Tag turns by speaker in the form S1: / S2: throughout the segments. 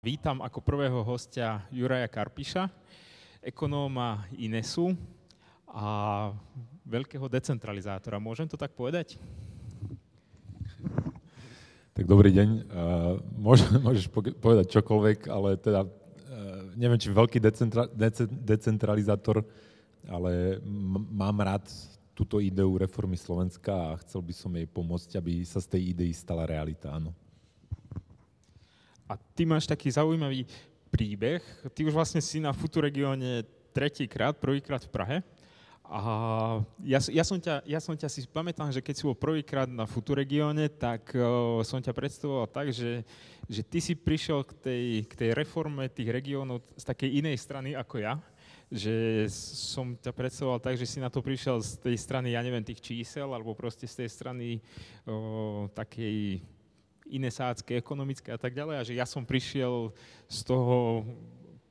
S1: Vítam ako prvého hostia Juraja Karpiša, ekonóma Inesu a veľkého decentralizátora. Môžem to tak povedať?
S2: Tak dobrý deň. Môže, môžeš povedať čokoľvek, ale teda neviem, či veľký decentra, decentralizátor, ale mám rád túto ideu reformy Slovenska a chcel by som jej pomôcť, aby sa z tej idei stala realita, áno.
S1: A ty máš taký zaujímavý príbeh. Ty už vlastne si na Futuregióne tretíkrát, prvýkrát v Prahe. A ja, ja, som ťa, ja som ťa si pamätám, že keď si bol prvýkrát na Futuregióne, tak uh, som ťa predstavoval tak, že, že ty si prišiel k tej, k tej reforme tých regiónov z takej inej strany ako ja. Že som ťa predstavoval tak, že si na to prišiel z tej strany, ja neviem, tých čísel, alebo proste z tej strany uh, takej iné sádzke, ekonomické a tak ďalej a že ja som prišiel z toho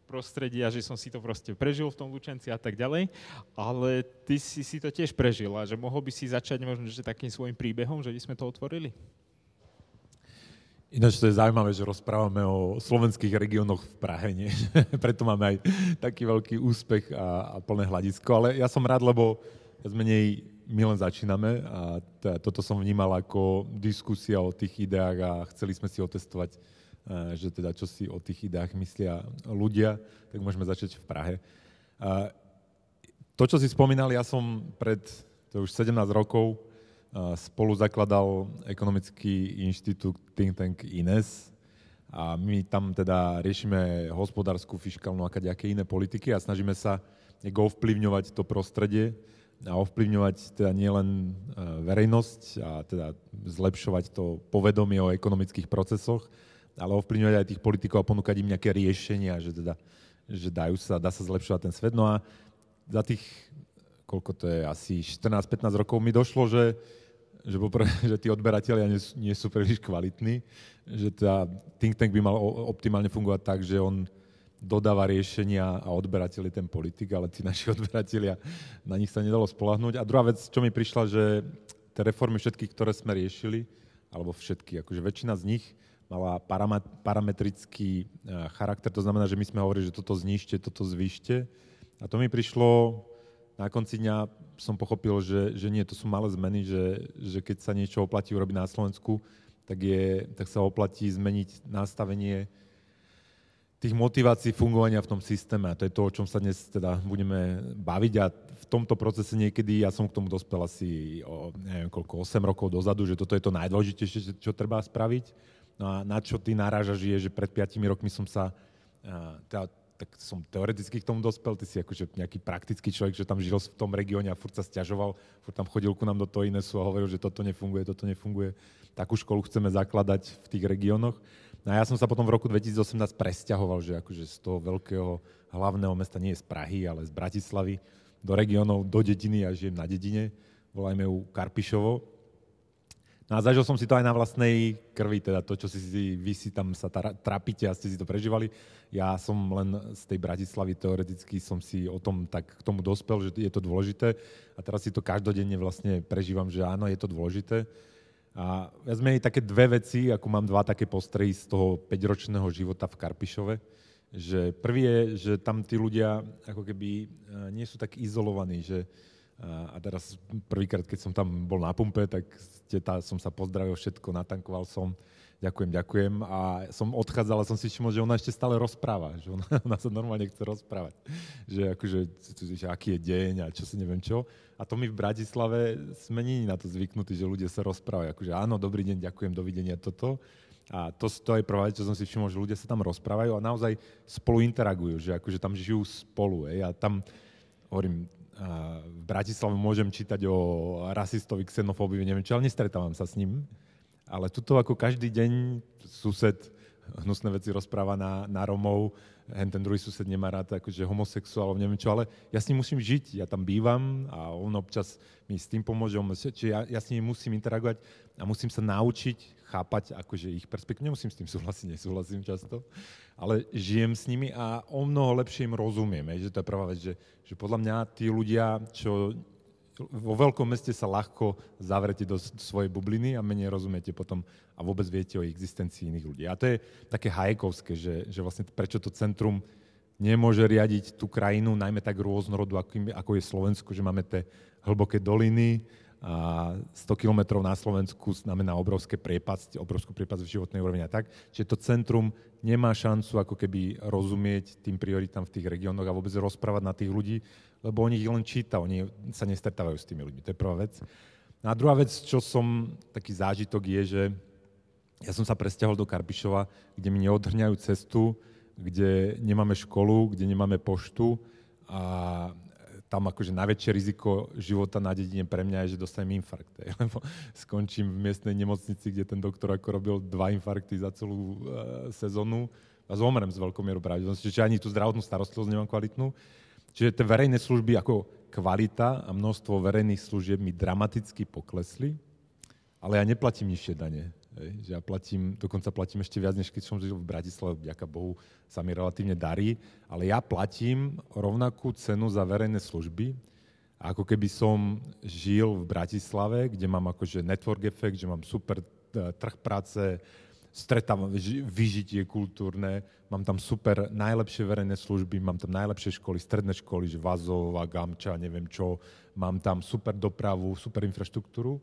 S1: prostredia, že som si to proste prežil v tom Lučenci a tak ďalej, ale ty si si to tiež prežil a že mohol by si začať možno že takým svojim príbehom, že by sme to otvorili?
S2: Ináč to je zaujímavé, že rozprávame o slovenských regiónoch v Prahe, nie? Preto máme aj taký veľký úspech a, a plné hľadisko, ale ja som rád, lebo ja menej my len začíname a teda toto som vnímal ako diskusia o tých ideách a chceli sme si otestovať, e, že teda čo si o tých ideách myslia ľudia, tak môžeme začať v Prahe. To, čo si spomínal, ja som pred to už 17 rokov e, spolu zakladal ekonomický inštitút Think Tank INES a my tam teda riešime hospodárskú, fiskálnu a aké iné politiky a snažíme sa ovplyvňovať to prostredie, a ovplyvňovať teda nielen e, verejnosť a teda zlepšovať to povedomie o ekonomických procesoch, ale ovplyvňovať aj tých politikov a ponúkať im nejaké riešenia, že teda že dajú sa, dá sa zlepšovať ten svet. No a za tých, koľko to je, asi 14-15 rokov mi došlo, že, že, poprvé, že tí odberatelia nie, nie sú príliš kvalitní, že teda think tank by mal optimálne fungovať tak, že on dodáva riešenia a odberateľ je ten politik, ale tí naši odberatelia, na nich sa nedalo spolahnúť. A druhá vec, čo mi prišla, že tie reformy všetky, ktoré sme riešili, alebo všetky, akože väčšina z nich mala parametrický e, charakter, to znamená, že my sme hovorili, že toto znižte, toto zvýšte. A to mi prišlo, na konci dňa som pochopil, že, že nie, to sú malé zmeny, že, že keď sa niečo oplatí urobiť na Slovensku, tak, je, tak sa oplatí zmeniť nastavenie tých motivácií fungovania v tom systéme. A to je to, o čom sa dnes teda budeme baviť. A v tomto procese niekedy, ja som k tomu dospel asi o, neviem koľko, 8 rokov dozadu, že toto je to najdôležitejšie, čo treba spraviť. No a na čo ty náražaš je, že pred 5 rokmi som sa, teda, tak som teoreticky k tomu dospel, ty si akože nejaký praktický človek, že tam žil v tom regióne a furt sa stiažoval, furt tam chodil ku nám do toho Inesu a hovoril, že toto nefunguje, toto nefunguje. Takú školu chceme zakladať v tých regiónoch. No a ja som sa potom v roku 2018 presťahoval, že akože z toho veľkého hlavného mesta nie je z Prahy, ale z Bratislavy do regiónov, do dediny a žijem na dedine. Volajme ju Karpišovo. No a zažil som si to aj na vlastnej krvi, teda to, čo si, vy si tam sa trapíte a ste si to prežívali. Ja som len z tej Bratislavy teoreticky som si o tom tak k tomu dospel, že je to dôležité a teraz si to každodenne vlastne prežívam, že áno, je to dôležité. A ja sme také dve veci, ako mám dva také postrehy z toho 5-ročného života v Karpišove. Že prvý je, že tam tí ľudia ako keby e, nie sú tak izolovaní, že a teraz prvýkrát, keď som tam bol na pumpe, tak tá, som sa pozdravil všetko, natankoval som, ďakujem, ďakujem. A som odchádzal a som si všimol, že ona ešte stále rozpráva, že ona, ona sa normálne chce rozprávať. Že akože, že aký je deň a čo si neviem čo. A to my v Bratislave sme nie na to zvyknutí, že ľudia sa rozprávajú. Akože áno, dobrý deň, ďakujem, dovidenia, toto. A to, to je prvá vec, čo som si všimol, že ľudia sa tam rozprávajú a naozaj spolu interagujú, že akože tam žijú spolu. Ej. A tam, hovorím, v Bratislave môžem čítať o rasistovi, xenofóbii, neviem čo, ale nestretávam sa s ním. Ale tuto ako každý deň sused hnusné veci rozpráva na, na Romov, hen ten druhý sused nemá rád akože homosexuálov, neviem čo, ale ja s ním musím žiť, ja tam bývam a on občas mi s tým pomôže, čiže ja, ja s ním musím interagovať a musím sa naučiť chápať akože ich perspektívu, nemusím s tým súhlasiť, nesúhlasím často, ale žijem s nimi a o mnoho lepšie im rozumiem, že to je prvá vec, že, že podľa mňa tí ľudia, čo vo veľkom meste sa ľahko zavrete do svojej bubliny a menej rozumiete potom a vôbec viete o existencii iných ľudí. A to je také hajkovské, že, že vlastne prečo to centrum nemôže riadiť tú krajinu, najmä tak rôznorodu, ako je Slovensko, že máme tie hlboké doliny, a 100 kilometrov na Slovensku znamená obrovské priepasť, obrovskú priepasť v životnej úrovni a tak. Čiže to centrum nemá šancu ako keby rozumieť tým prioritám v tých regiónoch a vôbec rozprávať na tých ľudí, lebo oni ich len číta, oni sa nestretávajú s tými ľuďmi. To je prvá vec. No a druhá vec, čo som, taký zážitok je, že ja som sa presťahol do Karpišova, kde mi neodhrňajú cestu, kde nemáme školu, kde nemáme poštu a tam akože najväčšie riziko života na dedine pre mňa je, že dostanem infarkt. Lebo skončím v miestnej nemocnici, kde ten doktor ako robil dva infarkty za celú e, sezónu a zomrem s veľkou mierou pravdepodobnosti. Čiže ani tú zdravotnú starostlivosť nemám kvalitnú. Čiže tie verejné služby ako kvalita a množstvo verejných služieb mi dramaticky poklesli, ale ja neplatím nižšie dane. Hej, že ja platím, dokonca platím ešte viac, než keď som žil v Bratislave, vďaka Bohu sa mi relatívne darí, ale ja platím rovnakú cenu za verejné služby, ako keby som žil v Bratislave, kde mám akože network effect, že mám super e, trh práce, stretávam vyžitie kultúrne, mám tam super najlepšie verejné služby, mám tam najlepšie školy, stredné školy, že Vazov a Gamča, neviem čo, mám tam super dopravu, super infraštruktúru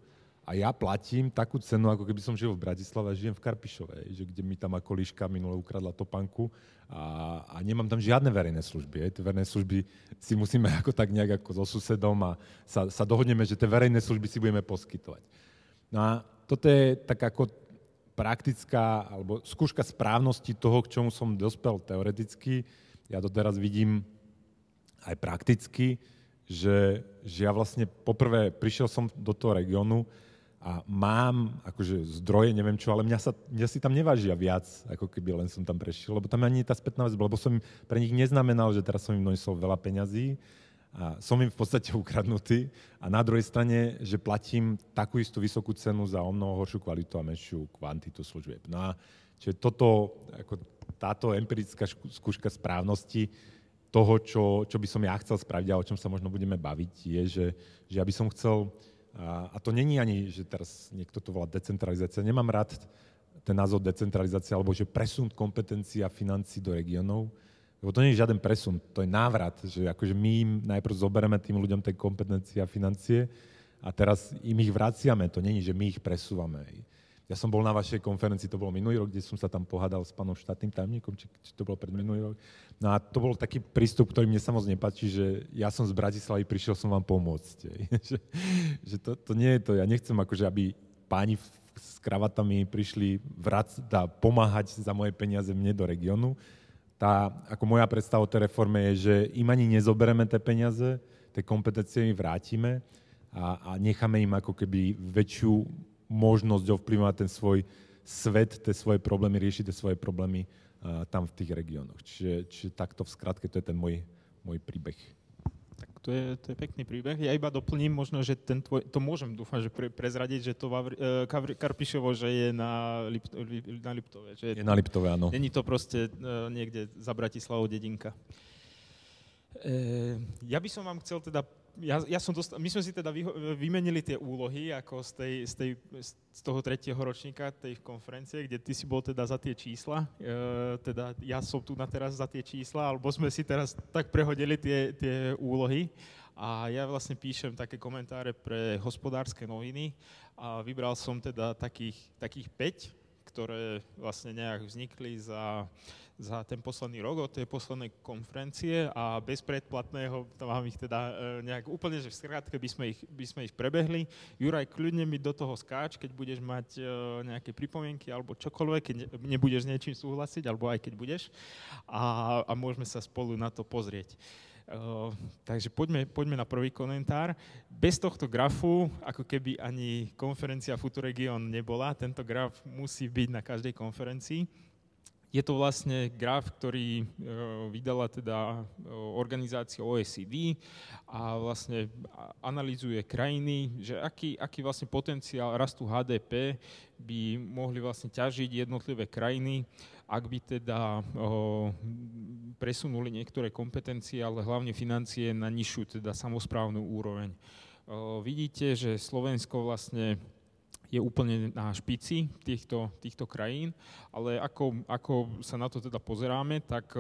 S2: a ja platím takú cenu, ako keby som žil v Bratislave a žijem v Karpišove, že kde mi tam ako líška minule ukradla topanku a, a nemám tam žiadne verejné služby. Tie verejné služby si musíme ako tak nejak ako so susedom a sa, sa dohodneme, že tie verejné služby si budeme poskytovať. No a toto je tak ako praktická alebo skúška správnosti toho, k čomu som dospel teoreticky. Ja to teraz vidím aj prakticky, že, že ja vlastne poprvé prišiel som do toho regiónu, a mám akože zdroje, neviem čo, ale mňa, sa, mňa si tam nevážia viac, ako keby len som tam prešiel, lebo tam ani tá spätná vec, lebo som pre nich neznamenal, že teraz som im donesol veľa peňazí a som im v podstate ukradnutý a na druhej strane, že platím takú istú vysokú cenu za o mnoho horšiu kvalitu a menšiu kvantitu služieb. No a čiže toto, ako táto empirická skúška správnosti toho, čo, čo by som ja chcel spraviť a o čom sa možno budeme baviť, je, že, že ja by som chcel a, a to není ani, že teraz niekto to volá decentralizácia. Nemám rád ten názov decentralizácia, alebo že presun kompetencií a financí do regiónov. Lebo to nie je žiaden presun, to je návrat, že akože my im najprv zoberieme tým ľuďom tie kompetencie a financie a teraz im ich vraciame. To není, že my ich presúvame. Ja som bol na vašej konferencii, to bolo minulý rok, kde som sa tam pohádal s pánom štátnym tajomníkom, či, či to bolo pred minulý rok. No a to bol taký prístup, ktorý mne sa moc nepáči, že ja som z Bratislavy, prišiel som vám pomôcť. že, že to, to nie je to, ja nechcem akože, aby páni s kravatami prišli tá, pomáhať za moje peniaze mne do regiónu. Tá, ako moja predstava o tej reforme je, že im ani nezobereme tie peniaze, tie kompetencie im vrátime a, a necháme im ako keby väčšiu možnosť ovplyvňovať ten svoj svet, tie svoje problémy, riešiť tie svoje problémy uh, tam v tých regiónoch. Čiže, čiže takto v skratke to je ten môj, môj príbeh.
S1: To je, to je pekný príbeh. Ja iba doplním možno, že ten tvoj, to môžem dúfam, že pre, prezradiť, že to Vavri, uh, Karpišovo, že je na, Lipt, na Liptove. Že
S2: je na Liptove, áno.
S1: Není to proste uh, niekde za Bratislavou dedinka. Uh, ja by som vám chcel teda ja, ja som dostal, my sme si teda vy, vymenili tie úlohy ako z, tej, z, tej, z toho tretieho ročníka tej konferencie, kde ty si bol teda za tie čísla, e, teda ja som tu na teraz za tie čísla, alebo sme si teraz tak prehodili tie, tie úlohy. A ja vlastne píšem také komentáre pre hospodárske noviny a vybral som teda takých, takých 5, ktoré vlastne nejak vznikli za za ten posledný rok od tej poslednej konferencie a bez predplatného, mám ich teda e, nejak úplne, že v skrátke by sme, ich, by sme ich prebehli. Juraj, kľudne mi do toho skáč, keď budeš mať e, nejaké pripomienky alebo čokoľvek, keď nebudeš niečím súhlasiť, alebo aj keď budeš. A, a môžeme sa spolu na to pozrieť. Uh, takže poďme, poďme na prvý komentár. Bez tohto grafu, ako keby ani konferencia Futuregion nebola, tento graf musí byť na každej konferencii. Je to vlastne graf, ktorý e, vydala teda e, organizácia OECD a vlastne analýzuje krajiny, že aký, aký vlastne potenciál rastu HDP by mohli vlastne ťažiť jednotlivé krajiny, ak by teda presunuli niektoré kompetencie, ale hlavne financie na nižšiu, teda samozprávnu úroveň. vidíte, že Slovensko vlastne je úplne na špici týchto, týchto krajín, ale ako, ako sa na to teda pozeráme, tak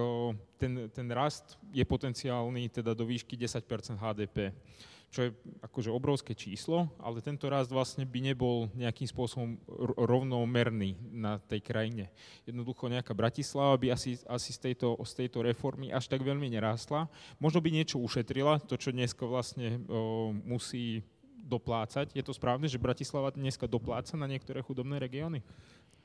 S1: ten, ten rast je potenciálny teda do výšky 10% HDP čo je akože obrovské číslo, ale tento rast vlastne by nebol nejakým spôsobom rovnomerný na tej krajine. Jednoducho nejaká Bratislava by asi, asi z, tejto, z tejto reformy až tak veľmi nerástla. Možno by niečo ušetrila, to, čo dneska vlastne o, musí doplácať. Je to správne, že Bratislava dneska dopláca na niektoré chudobné regióny?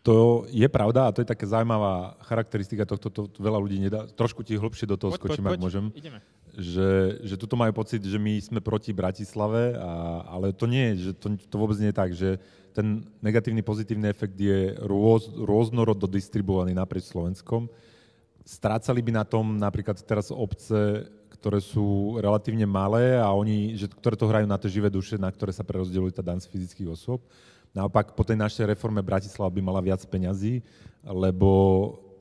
S2: To je pravda a to je taká zaujímavá charakteristika tohto, to, to veľa ľudí nedá. Trošku ti hlbšie do toho poď, skočím, poď, ak poď. môžem.
S1: Ideme.
S2: Že, že tuto majú pocit, že my sme proti Bratislave, a, ale to nie je, že to, to vôbec nie je tak, že ten negatívny, pozitívny efekt je rôz, rôznorodo distribuovaný naprieč Slovenskom. Strácali by na tom napríklad teraz obce, ktoré sú relatívne malé a oni, že, ktoré to hrajú na tie živé duše, na ktoré sa prerozdeľuje tá dan z fyzických osôb. Naopak po tej našej reforme Bratislava by mala viac peňazí, lebo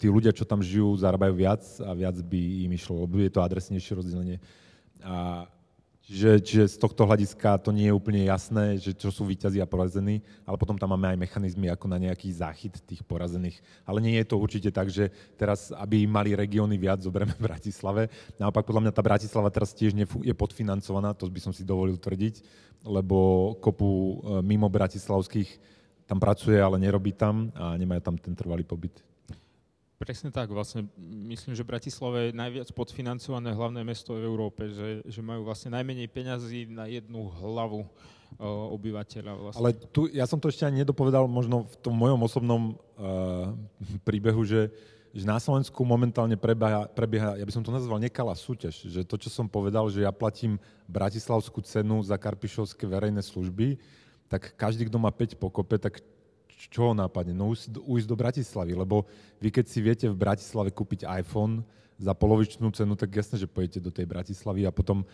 S2: tí ľudia, čo tam žijú, zarábajú viac a viac by im išlo, lebo je to adresnejšie rozdelenie. A Čiže, čiže z tohto hľadiska to nie je úplne jasné, že čo sú výťazí a porazení, ale potom tam máme aj mechanizmy ako na nejaký záchyt tých porazených. Ale nie je to určite tak, že teraz, aby mali regióny viac, zoberieme v Bratislave. Naopak, podľa mňa tá Bratislava teraz tiež je podfinancovaná, to by som si dovolil tvrdiť, lebo kopu e, mimo bratislavských tam pracuje, ale nerobí tam a nemajú tam ten trvalý pobyt.
S1: Presne tak, vlastne myslím, že Bratislava je najviac podfinancované hlavné mesto v Európe, že, že majú vlastne najmenej peňazí na jednu hlavu uh, obyvateľa. Vlastne.
S2: Ale tu, ja som to ešte ani nedopovedal možno v tom mojom osobnom uh, príbehu, že, že na Slovensku momentálne prebieha, prebieha, ja by som to nazval nekalá súťaž, že to, čo som povedal, že ja platím bratislavskú cenu za karpišovské verejné služby, tak každý, kto má 5 pokope, tak čo ho nápadne? No ujsť do Bratislavy, lebo vy keď si viete v Bratislave kúpiť iPhone za polovičnú cenu, tak jasné, že pojete do tej Bratislavy a potom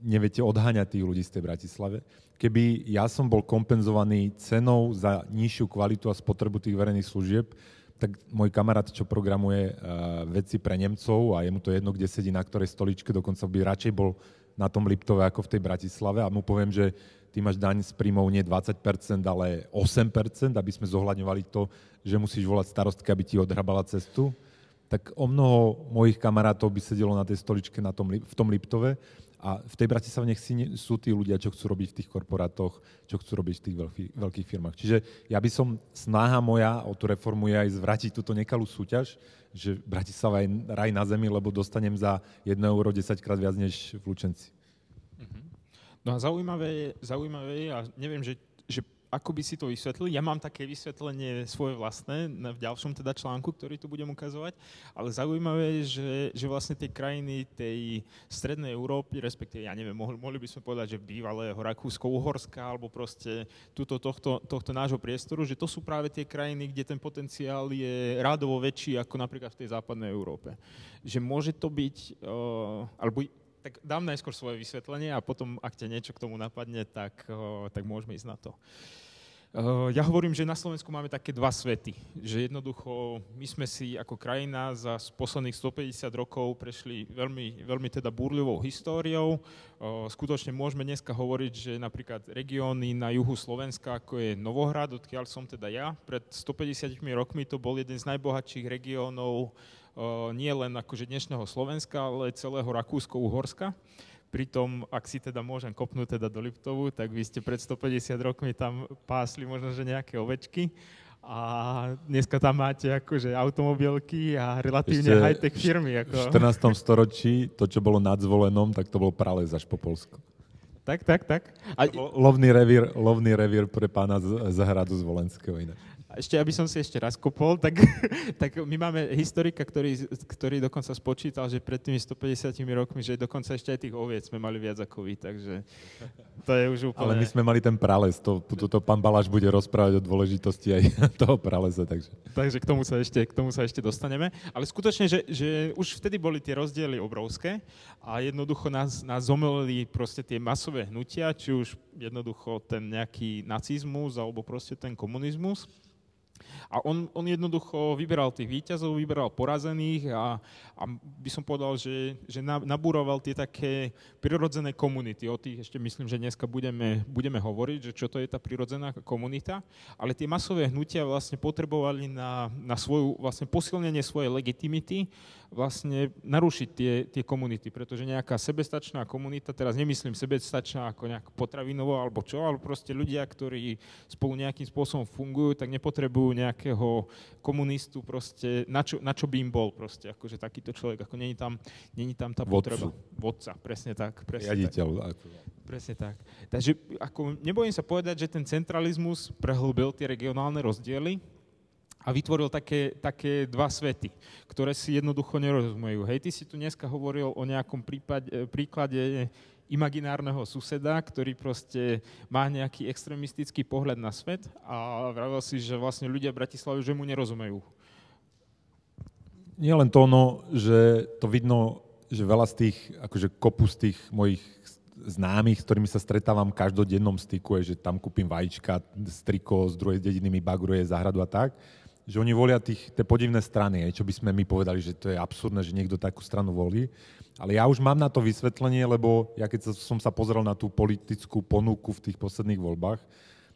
S2: neviete odháňať tých ľudí z tej Bratislave. Keby ja som bol kompenzovaný cenou za nižšiu kvalitu a spotrebu tých verejných služieb, tak môj kamarát, čo programuje uh, veci pre Nemcov a jemu to jedno, kde sedí na ktorej stoličke, dokonca by radšej bol na tom Liptove ako v tej Bratislave a mu poviem, že ty máš daň z príjmov nie 20%, ale 8%, aby sme zohľadňovali to, že musíš volať starostke, aby ti odhrabala cestu, tak o mnoho mojich kamarátov by sedelo na tej stoličke na tom, v tom Liptove a v tej Bratislave nech si sú tí ľudia, čo chcú robiť v tých korporátoch, čo chcú robiť v tých veľkých, veľkých firmách. Čiže ja by som, snaha moja o tú reformu je aj zvrátiť túto nekalú súťaž, že Bratislava je raj na zemi, lebo dostanem za 1 euro 10 krát viac než v Lučenci.
S1: No a zaujímavé je, zaujímavé je a neviem, že, že ako by si to vysvetlil. Ja mám také vysvetlenie svoje vlastné v ďalšom teda článku, ktorý tu budem ukazovať, ale zaujímavé je, že, že vlastne tie krajiny tej strednej Európy, respektíve, ja neviem, mohli, mohli by sme povedať, že bývalého Rakúsko-Uhorska alebo proste túto, tohto, tohto nášho priestoru, že to sú práve tie krajiny, kde ten potenciál je rádovo väčší ako napríklad v tej západnej Európe. Že môže to byť, uh, alebo tak dám najskôr svoje vysvetlenie a potom, ak ťa niečo k tomu napadne, tak, tak môžeme ísť na to. Ja hovorím, že na Slovensku máme také dva svety, že jednoducho my sme si ako krajina za posledných 150 rokov prešli veľmi, veľmi teda búrlivou históriou. Skutočne môžeme dneska hovoriť, že napríklad regióny na juhu Slovenska, ako je Novohrad, odkiaľ som teda ja, pred 150 rokmi to bol jeden z najbohatších regiónov nie len akože dnešného Slovenska, ale celého Rakúsko-Uhorska. Pritom, ak si teda môžem kopnúť teda do Liptovu, tak vy ste pred 150 rokmi tam pásli možno, že nejaké ovečky a dneska tam máte akože automobilky a relatívne Ešte high-tech firmy.
S2: Ako... V 14. storočí to, čo bolo nad Zvolenom, tak to bol prales až po Polsku.
S1: Tak, tak, tak.
S2: A... Lovný revír, lovný revír pre pána z, z hradu z Volenského inak
S1: ešte, aby som si ešte raz kopol, tak, tak my máme historika, ktorý, ktorý dokonca spočítal, že pred tými 150 rokmi, že dokonca ešte aj tých oviec sme mali viac ako vy, takže to je už úplne...
S2: Ale my sme mali ten prales, to, to, to pán Baláš bude rozprávať o dôležitosti aj toho pralesa, takže...
S1: Takže k tomu sa ešte, k tomu sa ešte dostaneme. Ale skutočne, že, že už vtedy boli tie rozdiely obrovské a jednoducho nás, nás zomelili proste tie masové hnutia, či už jednoducho ten nejaký nacizmus alebo proste ten komunizmus. A on, on jednoducho vyberal tých výťazov, vyberal porazených a, a by som povedal, že, že nabúroval tie také prirodzené komunity. O tých ešte myslím, že dneska budeme, budeme hovoriť, že čo to je tá prirodzená komunita. Ale tie masové hnutia vlastne potrebovali na, na svoju, vlastne posilnenie svojej legitimity vlastne narušiť tie, tie komunity, pretože nejaká sebestačná komunita, teraz nemyslím sebestačná ako nejak potravinovo alebo čo, ale proste ľudia, ktorí spolu nejakým spôsobom fungujú, tak nepotrebujú nejakého komunistu proste, na čo, na čo by im bol proste, akože takýto človek, ako není tam, není tam tá potreba. Vodca, presne tak. Presne
S2: Riaditeľ.
S1: Tak. Presne tak. Takže ako, nebojím sa povedať, že ten centralizmus prehlbil tie regionálne rozdiely, a vytvoril také, také dva svety, ktoré si jednoducho nerozumejú. Hej, ty si tu dneska hovoril o nejakom prípade, e, príklade imaginárneho suseda, ktorý proste má nejaký extremistický pohľad na svet a vravel si, že vlastne ľudia v Bratislave že mu nerozumejú.
S2: Nie len to ono, že to vidno, že veľa z tých, akože kopu z tých mojich známych, s ktorými sa stretávam každodennom styku, je, že tam kúpim vajíčka, striko, z druhej dediny mi bagruje záhradu a tak že oni volia tých, tie podivné strany, čo by sme my povedali, že to je absurdné, že niekto takú stranu volí. Ale ja už mám na to vysvetlenie, lebo ja keď som sa pozrel na tú politickú ponuku v tých posledných voľbách,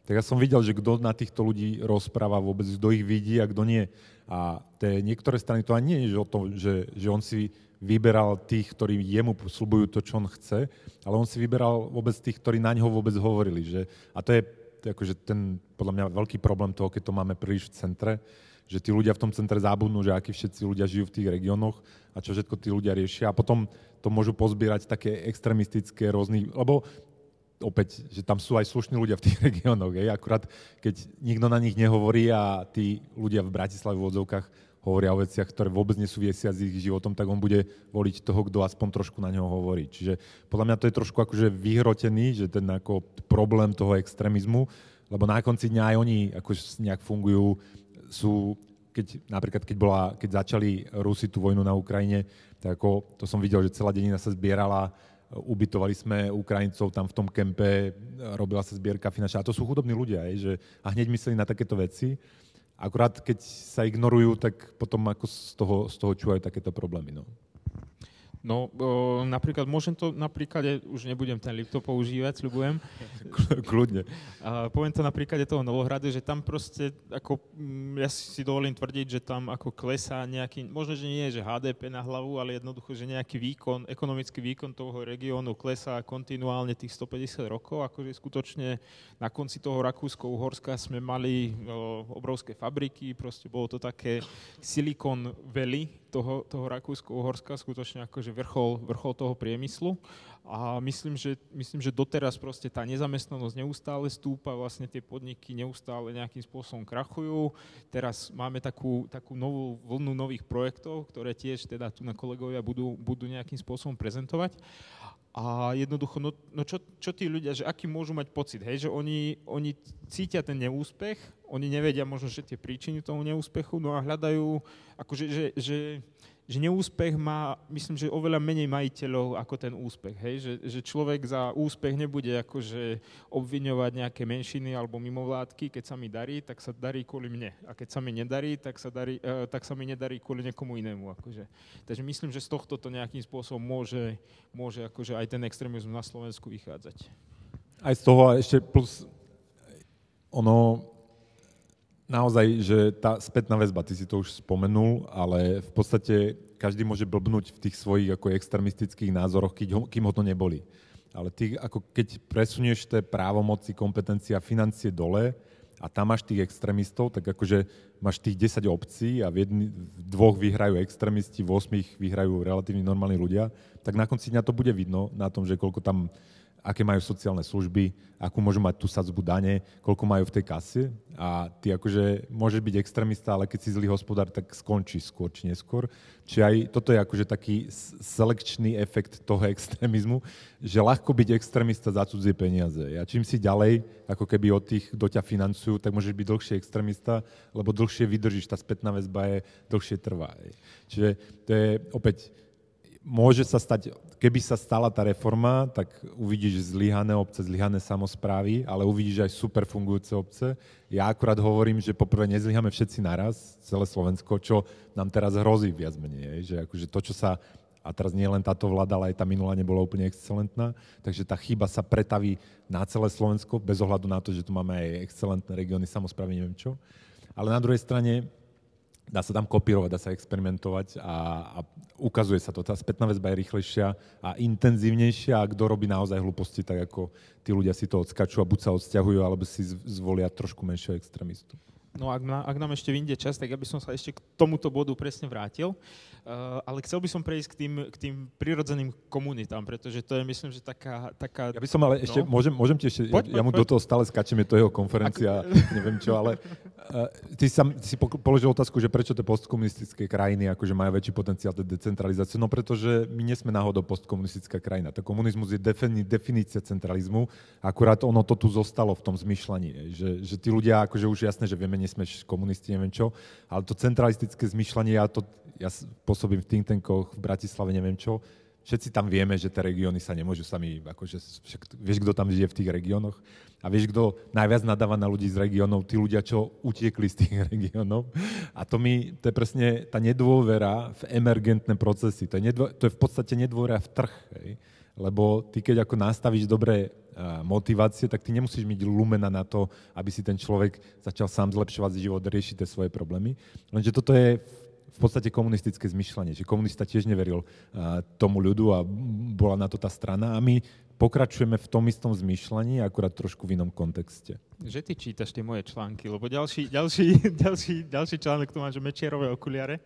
S2: tak ja som videl, že kto na týchto ľudí rozpráva vôbec, kto ich vidí a kto nie. A tie niektoré strany to ani nie je o tom, že, že on si vyberal tých, ktorí jemu slubujú to, čo on chce, ale on si vyberal vôbec tých, ktorí na ňo vôbec hovorili. Že, a to je akože ten, podľa mňa, veľký problém toho, keď to máme príliš v centre, že tí ľudia v tom centre zábudnú, že akí všetci ľudia žijú v tých regiónoch a čo všetko tí ľudia riešia. A potom to môžu pozbierať také extremistické rôzny, lebo opäť, že tam sú aj slušní ľudia v tých regiónoch, akurát keď nikto na nich nehovorí a tí ľudia v Bratislave v odzovkách hovoria o veciach, ktoré vôbec nesúvisia s ich životom, tak on bude voliť toho, kto aspoň trošku na neho hovorí. Čiže podľa mňa to je trošku akože vyhrotený, že ten ako problém toho extrémizmu, lebo na konci dňa aj oni ako nejak fungujú, sú, keď, napríklad keď, bola, keď začali Rusi tú vojnu na Ukrajine, tak ako, to som videl, že celá denina sa zbierala, ubytovali sme Ukrajincov tam v tom kempe, robila sa zbierka finančná. A to sú chudobní ľudia, aj, že, a hneď mysleli na takéto veci. Akurát keď sa ignorujú, tak potom ako z toho, z toho čúvajú takéto problémy. No.
S1: No, o, napríklad, môžem to napríklad, už nebudem ten Lipto používať, sľubujem.
S2: Kľudne.
S1: A poviem to na príklade toho Novohradu, že tam proste, ako, mm, ja si dovolím tvrdiť, že tam ako klesá nejaký, možno, že nie je, že HDP na hlavu, ale jednoducho, že nejaký výkon, ekonomický výkon toho regiónu klesá kontinuálne tých 150 rokov, akože skutočne na konci toho Rakúsko-Uhorska sme mali o, obrovské fabriky, proste bolo to také Silicon Valley toho, toho Rakúsko-Uhorska, skutočne akože vrchol, vrchol toho priemyslu a myslím že, myslím, že doteraz proste tá nezamestnanosť neustále stúpa, vlastne tie podniky neustále nejakým spôsobom krachujú. Teraz máme takú, takú novú vlnu nových projektov, ktoré tiež teda tu na kolegovia budú, budú nejakým spôsobom prezentovať. A jednoducho, no, no čo, čo tí ľudia, že aký môžu mať pocit, hej, že oni, oni cítia ten neúspech, oni nevedia možno, že tie príčiny toho neúspechu, no a hľadajú, akože, že, že že neúspech má, myslím, že oveľa menej majiteľov ako ten úspech. Hej? Že, že človek za úspech nebude akože obviňovať nejaké menšiny alebo mimovládky, keď sa mi darí, tak sa darí kvôli mne. A keď sa mi nedarí, tak sa, darí, uh, tak sa mi nedarí kvôli niekomu inému. Akože. Takže myslím, že z tohto to nejakým spôsobom môže, môže akože aj ten extrémizmus na Slovensku vychádzať.
S2: Aj z toho ešte plus ono, naozaj, že tá spätná väzba, ty si to už spomenul, ale v podstate každý môže blbnúť v tých svojich ako extremistických názoroch, kým ho to neboli. Ale ty, ako keď presunieš tie právomoci, kompetencia, financie dole a tam máš tých extrémistov, tak akože máš tých 10 obcí a v, jedni, v dvoch vyhrajú extrémisti, v osmých vyhrajú relatívne normálni ľudia, tak na konci dňa to bude vidno na tom, že koľko tam aké majú sociálne služby, akú môžu mať tú sadzbu dane, koľko majú v tej kase a ty akože môžeš byť extrémista, ale keď si zlý hospodár, tak skončí skôr či neskôr. Čiže aj toto je akože taký selekčný efekt toho extrémizmu, že ľahko byť extrémista za cudzie peniaze. A čím si ďalej, ako keby od tých, kto ťa financujú, tak môžeš byť dlhšie extrémista, lebo dlhšie vydržíš, tá spätná väzba je, dlhšie trvá. Čiže to je opäť môže sa stať, keby sa stala tá reforma, tak uvidíš zlyhané obce, zlyhané samozprávy, ale uvidíš aj super fungujúce obce. Ja akurát hovorím, že poprvé nezlyhame všetci naraz, celé Slovensko, čo nám teraz hrozí viac menej. Že akože to, čo sa a teraz nie len táto vláda, ale aj tá minulá nebola úplne excelentná, takže tá chyba sa pretaví na celé Slovensko, bez ohľadu na to, že tu máme aj excelentné regióny, samozprávy, neviem čo. Ale na druhej strane dá sa tam kopírovať, dá sa experimentovať a, a ukazuje sa to. Tá spätná väzba je rýchlejšia a intenzívnejšia a kto robí naozaj hlúposti, tak ako tí ľudia si to odskačú a buď sa odsťahujú, alebo si zvolia trošku menšieho extrémistu.
S1: No ak, na, ak nám ešte vyjde čas, tak ja by som sa ešte k tomuto bodu presne vrátil. Uh, ale chcel by som prejsť k tým, k tým prirodzeným komunitám, pretože to je, myslím, že taká... taká
S2: ja by som ale ešte, no. môžem, môžem ti ešte, poď, ja, ja mu poď. do toho stále skáčem, je to jeho konferencia, Ak... neviem čo, ale uh, ty sa, si položil otázku, že prečo tie postkomunistické krajiny akože majú väčší potenciál tej decentralizácie. No pretože my nie sme náhodou postkomunistická krajina. To komunizmus je defini, definícia centralizmu, akurát ono to tu zostalo v tom zmyšľaní, že, že tí ľudia, akože už jasné, že vieme, nie sme komunisti, neviem čo, ale to centralistické zmyšľanie, ja to ja pôsobím v think tankoch v Bratislave, neviem čo, všetci tam vieme, že tie regióny sa nemôžu sami, akože, však, vieš, kto tam žije v tých regiónoch a vieš, kto najviac nadáva na ľudí z regiónov, tí ľudia, čo utiekli z tých regiónov. A to mi, to je presne tá nedôvera v emergentné procesy, to je, nedvo, to je v podstate nedôvera v trh, hej? lebo ty keď ako nastavíš dobré motivácie, tak ty nemusíš mať lumena na to, aby si ten človek začal sám zlepšovať život, riešiť tie svoje problémy. Lenže toto je v podstate komunistické zmyšľanie, že komunista tiež neveril tomu ľudu a bola na to tá strana a my pokračujeme v tom istom zmyšľaní, akurát trošku v inom kontexte.
S1: Že ty čítaš tie moje články, lebo ďalší, ďalší, ďalší, ďalší článok tu má, že mečierové okuliare,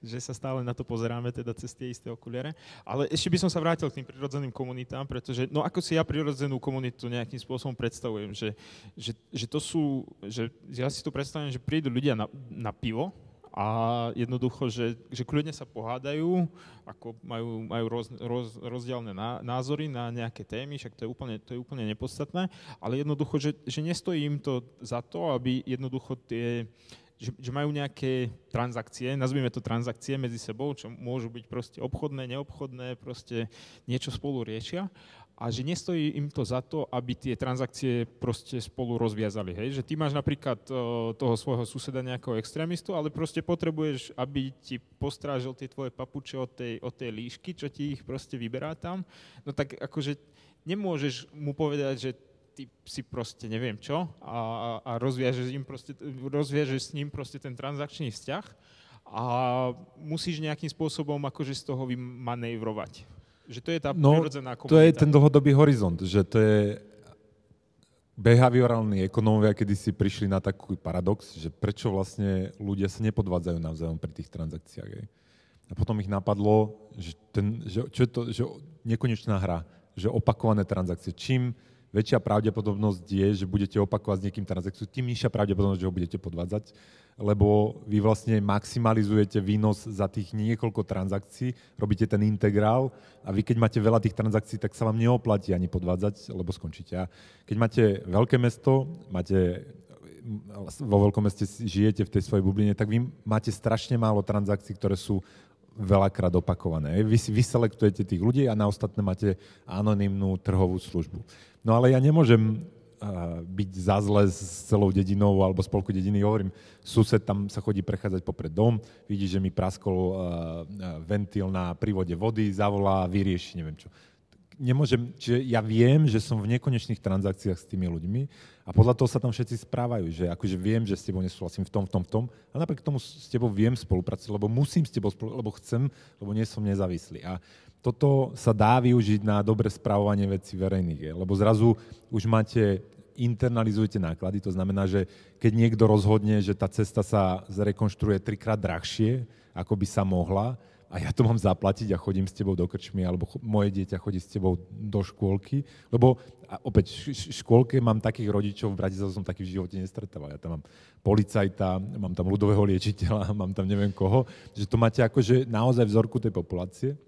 S1: že sa stále na to pozeráme teda cez tie isté okuliare. Ale ešte by som sa vrátil k tým prirodzeným komunitám, pretože, no ako si ja prirodzenú komunitu nejakým spôsobom predstavujem, že, že, že to sú, že ja si to predstavujem, že prídu ľudia na, na pivo, a jednoducho, že, že kľudne sa pohádajú, ako majú, majú roz, roz, rozdielne názory na nejaké témy, však to je úplne, to je úplne nepodstatné, ale jednoducho, že, že nestojí im to za to, aby jednoducho tie, že, že majú nejaké transakcie, nazvime to transakcie medzi sebou, čo môžu byť proste obchodné, neobchodné, proste niečo spolu riešia a že nestojí im to za to, aby tie transakcie proste spolu rozviazali. Hej? Že ty máš napríklad toho svojho suseda nejakého extrémistu, ale proste potrebuješ, aby ti postrážil tie tvoje papuče od tej, od tej líšky, čo ti ich proste vyberá tam. No tak akože nemôžeš mu povedať, že ty si proste neviem čo a, a rozviažeš, im proste, rozviažeš s ním proste ten transakčný vzťah a musíš nejakým spôsobom akože z toho vymanévrovať. Že to je tá no, prirodzená komunita.
S2: To je ten dlhodobý horizont, že to je behaviorálni ekonómovia, kedy si prišli na taký paradox, že prečo vlastne ľudia sa nepodvádzajú navzájom pri tých transakciách. Aj. A potom ich napadlo, že, ten, že, čo je to, že nekonečná hra, že opakované transakcie. Čím väčšia pravdepodobnosť je, že budete opakovať s niekým transakciu, tým nižšia pravdepodobnosť, že ho budete podvádzať, lebo vy vlastne maximalizujete výnos za tých niekoľko transakcií, robíte ten integrál a vy keď máte veľa tých transakcií, tak sa vám neoplatí ani podvádzať, lebo skončíte. A keď máte veľké mesto, máte vo veľkom meste žijete v tej svojej bubline, tak vy máte strašne málo transakcií, ktoré sú veľakrát opakované. Vy si vyselektujete tých ľudí a na ostatné máte anonymnú trhovú službu. No ale ja nemôžem byť za zle s celou dedinou alebo spolku dediny. Hovorím, sused tam sa chodí prechádzať popred dom, vidí, že mi praskol ventil na prívode vody, zavolá, vyrieši, neviem čo. Nemôžem, čiže ja viem, že som v nekonečných transakciách s tými ľuďmi a podľa toho sa tam všetci správajú, že akože viem, že s tebou nesúhlasím v tom, v tom, v tom, a napriek tomu s tebou viem spolupracovať, lebo musím s tebou spolupracovať, lebo chcem, lebo nie som nezávislý. A toto sa dá využiť na dobre správovanie vecí verejných, lebo zrazu už máte internalizujete náklady, to znamená, že keď niekto rozhodne, že tá cesta sa zrekonštruuje trikrát drahšie, ako by sa mohla, a ja to mám zaplatiť a chodím s tebou do krčmy, alebo moje dieťa chodí s tebou do škôlky, lebo a opäť v škôlke mám takých rodičov, v Bratislave som takých v živote nestretával. Ja tam mám policajta, mám tam ľudového liečiteľa, mám tam neviem koho, že to máte akože naozaj vzorku tej populácie.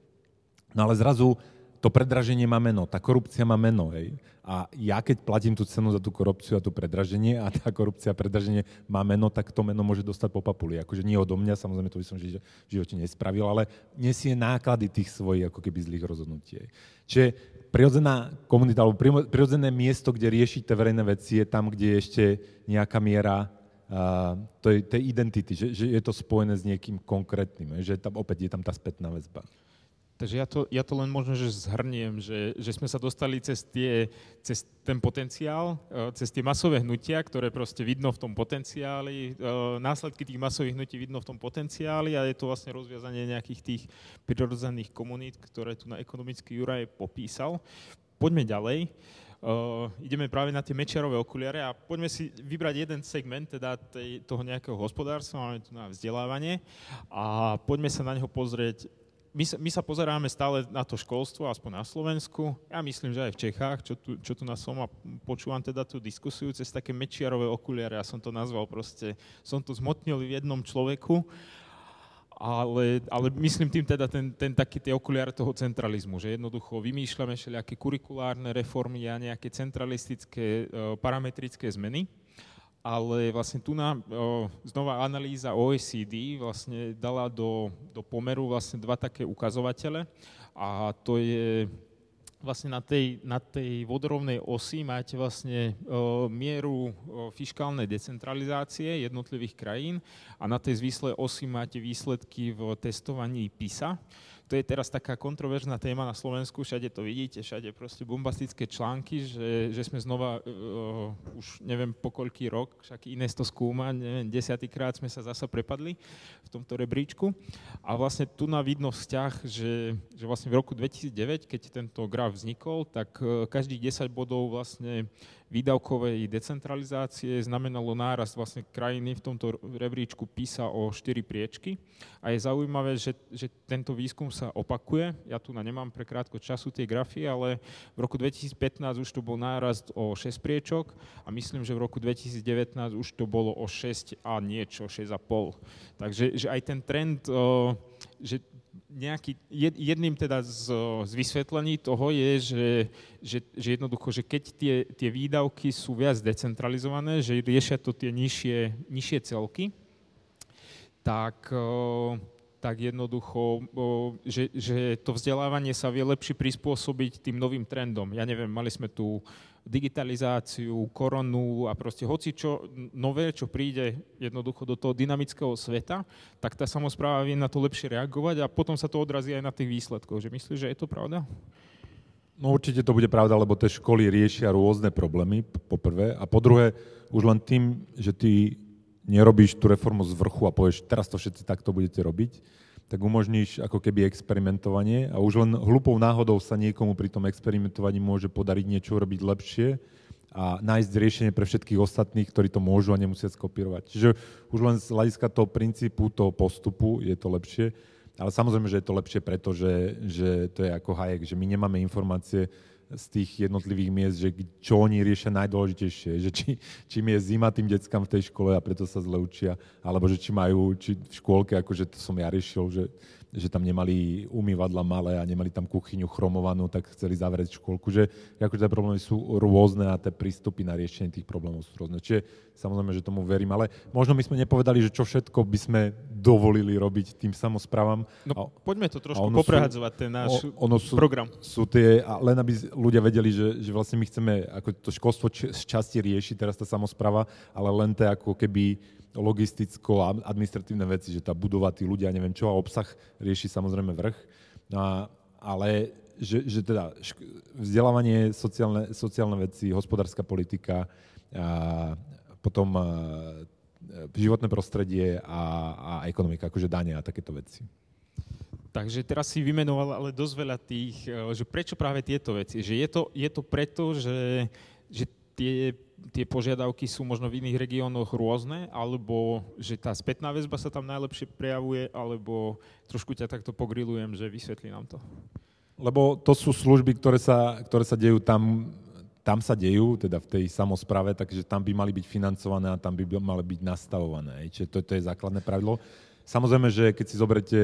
S2: No ale zrazu to predraženie má meno, tá korupcia má meno. Hej. A ja keď platím tú cenu za tú korupciu a tú predraženie a tá korupcia a predraženie má meno, tak to meno môže dostať po papuli. Akože nie odo mňa, samozrejme to by som v živote nespravil, ale nesie náklady tých svojich ako keby zlých rozhodnutí. Čiže prirodzená komunita, alebo prirodzené miesto, kde riešite verejné veci, je tam, kde je ešte nejaká miera uh, tej, tej identity, že, že je to spojené s niekým konkrétnym, že tam opäť je tam tá spätná väzba.
S1: Takže ja to, ja to len možno, že zhrniem, že, že sme sa dostali cez, tie, cez ten potenciál, e, cez tie masové hnutia, ktoré proste vidno v tom potenciáli, e, následky tých masových hnutí vidno v tom potenciáli a je to vlastne rozviazanie nejakých tých prirodzených komunít, ktoré tu na ekonomický Juraj popísal. Poďme ďalej. Uh, ideme práve na tie mečiarové okuliare a poďme si vybrať jeden segment teda tej, toho nejakého hospodárstva, máme tu na vzdelávanie a poďme sa na neho pozrieť my sa, my sa pozeráme stále na to školstvo, aspoň na Slovensku. Ja myslím, že aj v Čechách, čo tu, čo tu na som a počúvam teda tú diskusiu cez také mečiarové okuliare, ja som to nazval proste, som to zmotnil v jednom človeku, ale, ale myslím tým teda ten, ten taký tie okuliare toho centralizmu, že jednoducho vymýšľame všelijaké kurikulárne reformy a nejaké centralistické uh, parametrické zmeny ale vlastne tu nám znova analýza OECD vlastne dala do, do pomeru vlastne dva také ukazovatele. A to je vlastne na tej, na tej vodorovnej osi máte vlastne o, mieru o, fiskálnej decentralizácie jednotlivých krajín. A na tej zvíslej osi máte výsledky v testovaní PISA to je teraz taká kontroverzná téma na Slovensku, všade to vidíte, všade proste bombastické články, že, že sme znova, uh, už neviem po koľký rok, však Ines to skúma, neviem, desiatýkrát sme sa zasa prepadli v tomto rebríčku. A vlastne tu na vidno vzťah, že, že vlastne v roku 2009, keď tento graf vznikol, tak uh, každých 10 bodov vlastne výdavkovej decentralizácie znamenalo nárast vlastne krajiny v tomto rebríčku PISA o 4 priečky. A je zaujímavé, že, že tento výskum sa opakuje. Ja tu na nemám pre krátko času tie grafy, ale v roku 2015 už to bol nárast o 6 priečok a myslím, že v roku 2019 už to bolo o 6 a niečo, 6,5. Takže že aj ten trend, že nejaký, jedným teda z, z vysvetlení toho je, že, že, že jednoducho, že keď tie, tie výdavky sú viac decentralizované, že riešia to tie nižšie, nižšie celky, tak, tak jednoducho, že, že to vzdelávanie sa vie lepšie prispôsobiť tým novým trendom. Ja neviem, mali sme tu digitalizáciu, koronu a proste hoci čo nové, čo príde jednoducho do toho dynamického sveta, tak tá samozpráva vie na to lepšie reagovať a potom sa to odrazí aj na tých výsledkoch. Že myslíš, že je to pravda?
S2: No určite to bude pravda, lebo tie školy riešia rôzne problémy, po prvé. A po druhé, už len tým, že ty nerobíš tú reformu z vrchu a povieš, teraz to všetci takto budete robiť, tak umožníš ako keby experimentovanie a už len hlupou náhodou sa niekomu pri tom experimentovaní môže podariť niečo robiť lepšie a nájsť riešenie pre všetkých ostatných, ktorí to môžu a nemusia skopírovať. Čiže už len z hľadiska toho princípu, toho postupu je to lepšie. Ale samozrejme, že je to lepšie, pretože že to je ako Hayek, že my nemáme informácie z tých jednotlivých miest, že čo oni riešia najdôležitejšie, že či, čím je zima tým deckám v tej škole a preto sa zle učia, alebo že či majú, či v škôlke, akože to som ja riešil, že že tam nemali umývadla malé a nemali tam kuchyňu chromovanú, tak chceli zavrieť školku, že akože tie problémy sú rôzne a tie prístupy na riešenie tých problémov sú rôzne. Čiže samozrejme, že tomu verím, ale možno my sme nepovedali, že čo všetko by sme dovolili robiť tým samozprávam.
S1: No a, poďme to trošku poprehadzovať, ten náš
S2: o, ono sú, program. Sú tie, a len aby ľudia vedeli, že, že vlastne my chceme ako to školstvo z časti riešiť teraz tá samozpráva, ale len to ako keby logisticko a administratívne veci, že tá budova, tí ľudia, neviem čo, a obsah rieši samozrejme vrch. No a, ale že, že teda vzdelávanie, sociálne, sociálne veci, hospodárska politika, a potom a, životné prostredie a, a ekonomika, akože dania a takéto veci.
S1: Takže teraz si vymenoval ale dosť veľa tých, e, že prečo práve tieto veci? Že je to, je to preto, že, že tie tie požiadavky sú možno v iných regiónoch rôzne, alebo že tá spätná väzba sa tam najlepšie prejavuje, alebo trošku ťa takto pogrilujem, že vysvetlí nám to.
S2: Lebo to sú služby, ktoré sa, ktoré sa dejú tam, tam sa dejú, teda v tej samozprave, takže tam by mali byť financované a tam by mali byť nastavované. Čiže to, to je základné pravidlo. Samozrejme, že keď si zoberete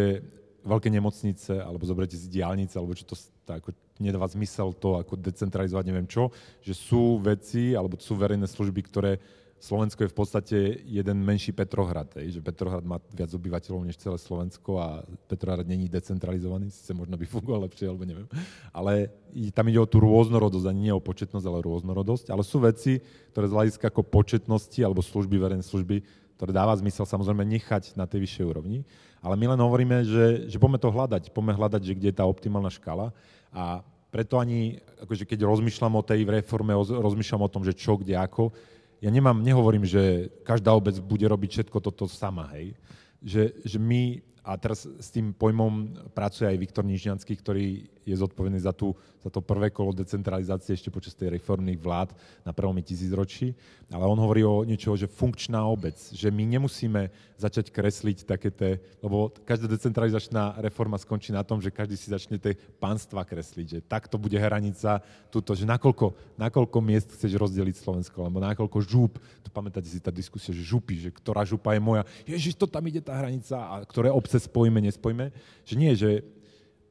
S2: veľké nemocnice, alebo zoberte si diálnice, alebo čo to tak, ako nedáva zmysel to ako decentralizovať, neviem čo, že sú veci, alebo sú verejné služby, ktoré Slovensko je v podstate jeden menší Petrohrad, hej, že Petrohrad má viac obyvateľov než celé Slovensko a Petrohrad není decentralizovaný, síce možno by fungoval lepšie, alebo neviem. Ale tam ide o tú rôznorodosť, a nie o početnosť, ale rôznorodosť. Ale sú veci, ktoré z hľadiska ako početnosti alebo služby, verejné služby, ktoré dáva zmysel samozrejme nechať na tej vyššej úrovni. Ale my len hovoríme, že, že poďme to hľadať, poďme hľadať, že kde je tá optimálna škala a preto ani, akože keď rozmýšľam o tej reforme, rozmýšľam o tom, že čo, kde, ako, ja nemám, nehovorím, že každá obec bude robiť všetko toto sama, hej. Že, že my a teraz s tým pojmom pracuje aj Viktor Nižňanský, ktorý je zodpovedný za, tú, za to prvé kolo decentralizácie ešte počas tej reformných vlád na prvom tisícročí. Ale on hovorí o niečo, že funkčná obec, že my nemusíme začať kresliť také tie, lebo každá decentralizačná reforma skončí na tom, že každý si začne tie pánstva kresliť, že takto bude hranica túto, že nakoľko, nakoľko miest chceš rozdeliť Slovensko, alebo nakoľko žúp, tu pamätáte si tá diskusia, že župy, že ktorá župa je moja, ježiš, to tam ide tá hranica, a ktoré obce spojíme, nespojíme. Že nie, že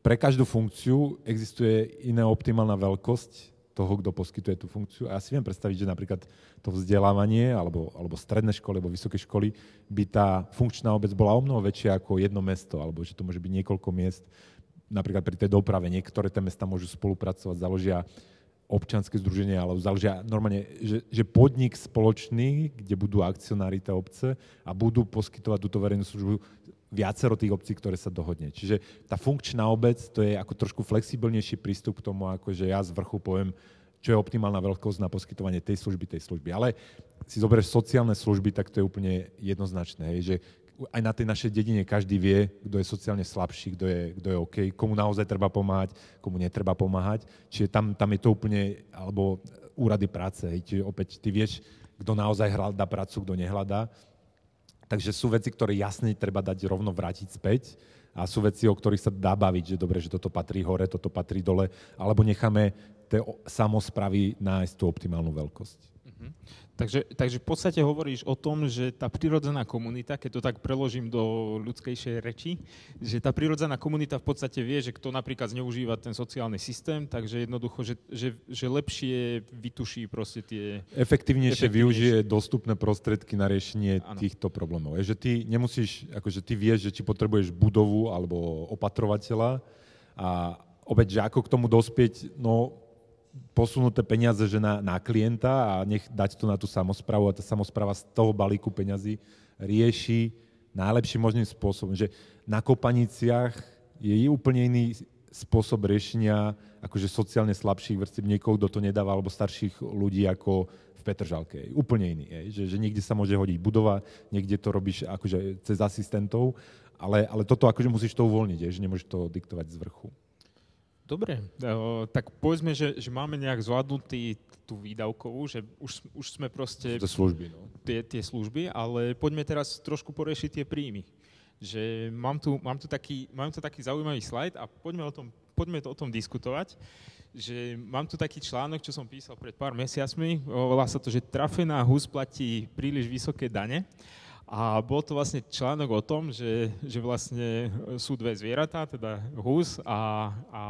S2: pre každú funkciu existuje iná optimálna veľkosť toho, kto poskytuje tú funkciu. A ja si viem predstaviť, že napríklad to vzdelávanie alebo, alebo stredné školy alebo vysoké školy by tá funkčná obec bola o mnoho väčšia ako jedno mesto, alebo že to môže byť niekoľko miest. Napríklad pri tej doprave niektoré tie mesta môžu spolupracovať, založia občanské združenie, alebo založia normálne, že, že podnik spoločný, kde budú akcionári tej obce a budú poskytovať túto verejnú službu viacero tých obcí, ktoré sa dohodne. Čiže tá funkčná obec, to je ako trošku flexibilnejší prístup k tomu, ako že ja z vrchu poviem, čo je optimálna veľkosť na poskytovanie tej služby, tej služby. Ale si zoberieš sociálne služby, tak to je úplne jednoznačné, hej, že aj na tej našej dedine každý vie, kto je sociálne slabší, kto je, kto je OK, komu naozaj treba pomáhať, komu netreba pomáhať. Čiže tam, tam je to úplne, alebo úrady práce, hej, čiže opäť ty vieš, kto naozaj hľadá prácu, kto nehľadá. Takže sú veci, ktoré jasne treba dať rovno vrátiť späť a sú veci, o ktorých sa dá baviť, že dobre, že toto patrí hore, toto patrí dole, alebo necháme tie samozpravy nájsť tú optimálnu veľkosť. Uh-huh.
S1: Takže, takže v podstate hovoríš o tom, že tá prirodzená komunita, keď to tak preložím do ľudskejšej reči, že tá prirodzená komunita v podstate vie, že kto napríklad zneužíva ten sociálny systém, takže jednoducho, že, že, že lepšie vytuší proste tie...
S2: Efektívnejšie, efektívnejšie využije dostupné prostriedky na riešenie ano. týchto problémov. Je, že ty nemusíš, akože ty vieš, že či potrebuješ budovu alebo opatrovateľa a opäť, že ako k tomu dospieť, no posunuté peniaze že na, na klienta a nech dať to na tú samozprávu a tá samozpráva z toho balíku peňazí rieši najlepším možným spôsobom. Že na kopaniciach je úplne iný spôsob riešenia akože sociálne slabších vrstiev niekoho, kto to nedáva, alebo starších ľudí ako v Petržalke. Úplne iný. Je. Že, že niekde sa môže hodiť budova, niekde to robíš akože cez asistentov, ale, ale toto akože musíš to uvoľniť, je, že nemôžeš to diktovať z vrchu.
S1: Dobre, tak povedzme, že, že máme nejak zvládnutý tú výdavkovú, že už, už sme proste...
S2: Tie služby, no.
S1: Tie, tie služby, ale poďme teraz trošku poriešiť tie príjmy. Že mám tu, mám tu, taký, mám tu taký zaujímavý slajd a poďme, o tom, poďme to o tom diskutovať. Že mám tu taký článok, čo som písal pred pár mesiacmi, volá sa to, že trafená hus platí príliš vysoké dane. A bol to vlastne článok o tom, že, že vlastne sú dve zvieratá, teda hus a, a